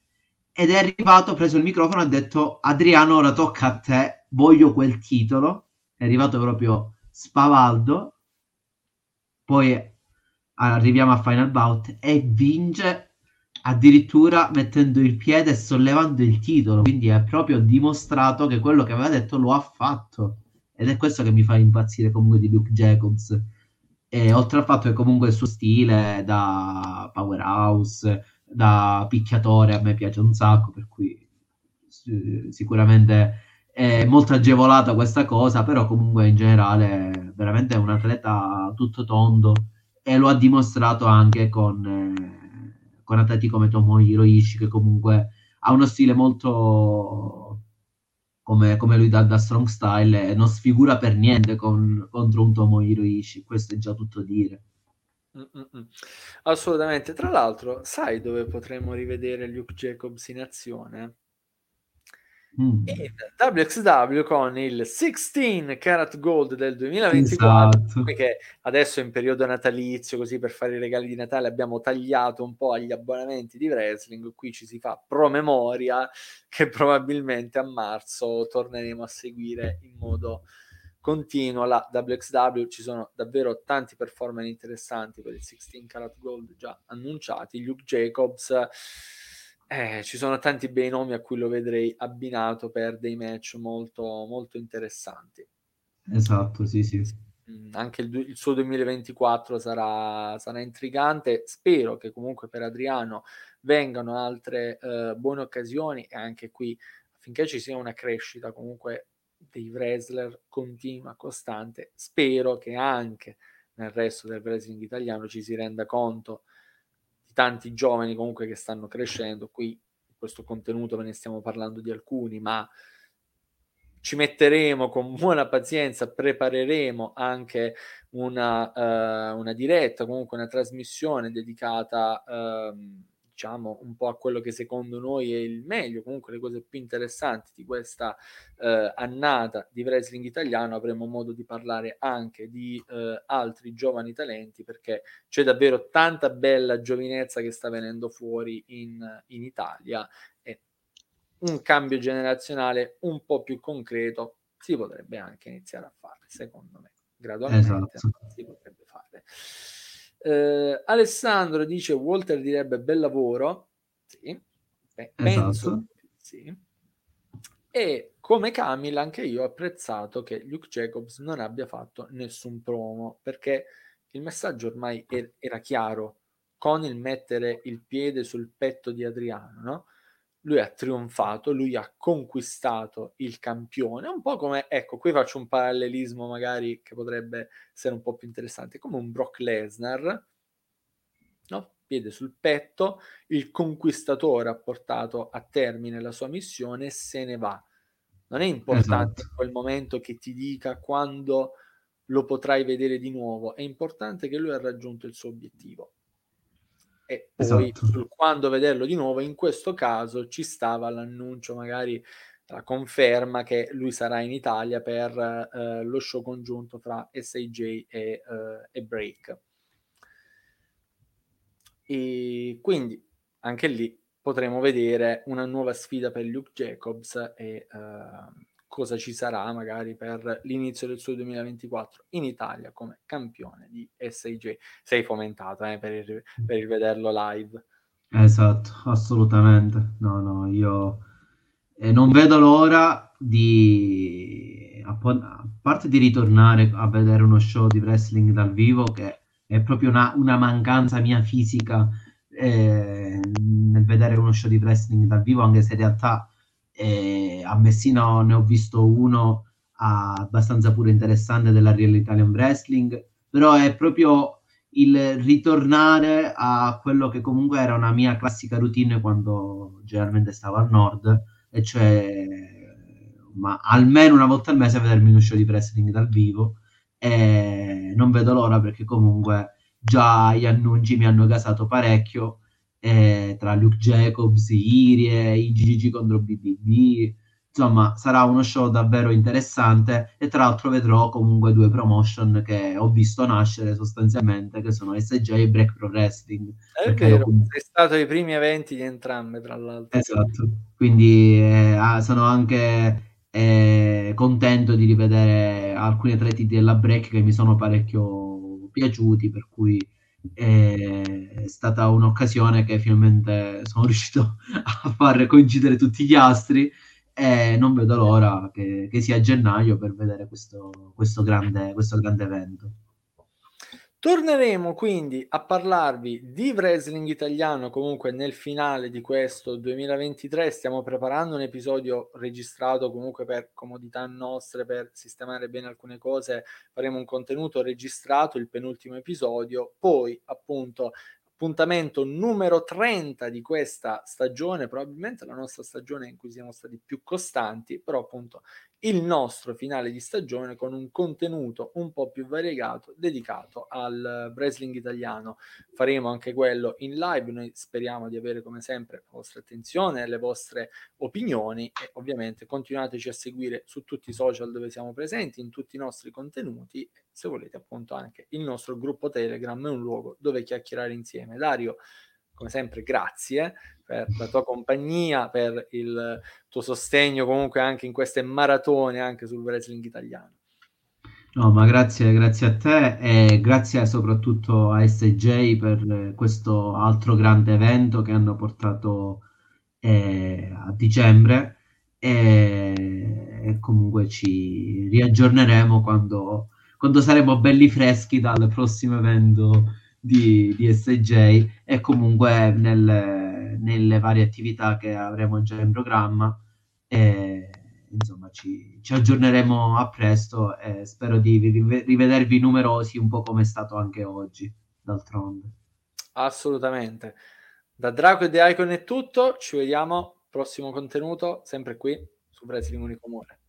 ed è arrivato, ha preso il microfono e ha detto Adriano, ora tocca a te, voglio quel titolo, è arrivato proprio spavaldo, poi arriviamo a Final Bout e vince addirittura mettendo il piede e sollevando il titolo, quindi è proprio dimostrato che quello che aveva detto lo ha fatto. Ed è questo che mi fa impazzire comunque di Luke Jacobs. E oltre al fatto che comunque il suo stile da powerhouse, da picchiatore a me piace un sacco, per cui sicuramente è molto agevolata questa cosa, però comunque in generale veramente è un atleta tutto tondo e lo ha dimostrato anche con, eh, con atleti come Tomohiro Ishii che comunque ha uno stile molto come, come lui da, da, strong style e non sfigura per niente con, contro un Tomohiro Ishii, questo è già tutto dire. Mm-mm. Assolutamente. Tra l'altro, sai dove potremmo rivedere Luke Jacobs in azione? Mm. in WXW con il 16 Carat Gold del 2024 esatto. che adesso è in periodo natalizio così per fare i regali di Natale abbiamo tagliato un po' agli abbonamenti di wrestling qui ci si fa promemoria che probabilmente a marzo torneremo a seguire in modo continuo la WXW ci sono davvero tanti performance interessanti per il 16 Carat Gold già annunciati Luke Jacobs eh, ci sono tanti bei nomi a cui lo vedrei abbinato per dei match molto, molto interessanti. Esatto, sì, sì. Mm, anche il, il, suo 2024 sarà, sarà, intrigante. Spero che comunque per Adriano vengano altre eh, buone occasioni e anche qui affinché ci sia una crescita comunque dei wrestler continua, costante. Spero che anche nel resto del wrestling italiano ci si renda conto tanti giovani comunque che stanno crescendo. Qui in questo contenuto ve ne stiamo parlando di alcuni, ma ci metteremo con buona pazienza, prepareremo anche una, uh, una diretta, comunque una trasmissione dedicata uh, diciamo un po' a quello che secondo noi è il meglio, comunque le cose più interessanti di questa eh, annata di wrestling italiano, avremo modo di parlare anche di eh, altri giovani talenti perché c'è davvero tanta bella giovinezza che sta venendo fuori in, in Italia e un cambio generazionale un po' più concreto si potrebbe anche iniziare a fare, secondo me, gradualmente esatto. si potrebbe fare. Eh, Alessandro dice Walter direbbe bel lavoro. Sì, Beh, esatto. penso sì. E come Camille anche io ho apprezzato che Luke Jacobs non abbia fatto nessun promo perché il messaggio ormai er- era chiaro con il mettere il piede sul petto di Adriano, no? Lui ha trionfato, lui ha conquistato il campione, un po' come, ecco, qui faccio un parallelismo magari che potrebbe essere un po' più interessante, come un Brock Lesnar, no? piede sul petto, il conquistatore ha portato a termine la sua missione e se ne va. Non è importante esatto. quel momento che ti dica quando lo potrai vedere di nuovo, è importante che lui ha raggiunto il suo obiettivo e poi esatto. sul quando vederlo di nuovo, in questo caso ci stava l'annuncio, magari la conferma che lui sarà in Italia per eh, lo show congiunto tra SAJ e, eh, e Break. E quindi anche lì potremo vedere una nuova sfida per Luke Jacobs e uh, cosa ci sarà magari per l'inizio del suo 2024 in Italia come campione di SIJ. Sei fomentato eh, per, il, per il vederlo live. Esatto, assolutamente. No, no, io eh, non vedo l'ora di, a, a, parte di ritornare a vedere uno show di wrestling dal vivo, che è proprio una, una mancanza mia fisica eh, nel vedere uno show di wrestling dal vivo, anche se in realtà e a Messina ne ho visto uno abbastanza pure interessante della Real Italian Wrestling, però è proprio il ritornare a quello che comunque era una mia classica routine quando generalmente stavo al nord, e cioè ma almeno una volta al mese vedermi uno show di wrestling dal vivo e non vedo l'ora perché comunque già gli annunci mi hanno gasato parecchio eh, tra Luke Jacobs, Irie, IGG contro BBB. Insomma, sarà uno show davvero interessante e tra l'altro vedrò comunque due promotion che ho visto nascere sostanzialmente, che sono SJ e Break Pro Wrestling. È vero, comunque... sei stato ai primi eventi di entrambe, tra l'altro. Esatto, quindi eh, ah, sono anche eh, contento di rivedere alcuni atleti della Break che mi sono parecchio piaciuti, per cui è stata un'occasione che finalmente sono riuscito a far coincidere tutti gli astri e non vedo l'ora che, che sia gennaio per vedere questo, questo, grande, questo grande evento. Torneremo quindi a parlarvi di wrestling italiano comunque nel finale di questo 2023. Stiamo preparando un episodio registrato comunque per comodità nostre, per sistemare bene alcune cose. Faremo un contenuto registrato, il penultimo episodio. Poi appunto appuntamento numero 30 di questa stagione, probabilmente la nostra stagione in cui siamo stati più costanti, però appunto il nostro finale di stagione con un contenuto un po' più variegato dedicato al wrestling italiano. Faremo anche quello in live, noi speriamo di avere come sempre la vostra attenzione, le vostre opinioni e ovviamente continuateci a seguire su tutti i social dove siamo presenti, in tutti i nostri contenuti se volete appunto anche il nostro gruppo Telegram è un luogo dove chiacchierare insieme. Dario, come sempre, grazie per la tua compagnia, per il tuo sostegno comunque anche in queste maratone anche sul wrestling italiano. No, ma grazie, grazie a te e grazie soprattutto a SJ per questo altro grande evento che hanno portato eh, a dicembre e, e comunque ci riaggiorneremo quando quando saremo belli freschi dal prossimo evento di, di SJ e comunque nelle, nelle, varie attività che avremo già in programma. E, insomma, ci, ci, aggiorneremo a presto e spero di rivedervi numerosi, un po' come è stato anche oggi, d'altronde. Assolutamente. Da Draco e The Icon è tutto, ci vediamo prossimo contenuto sempre qui su Wrestling Unicomune.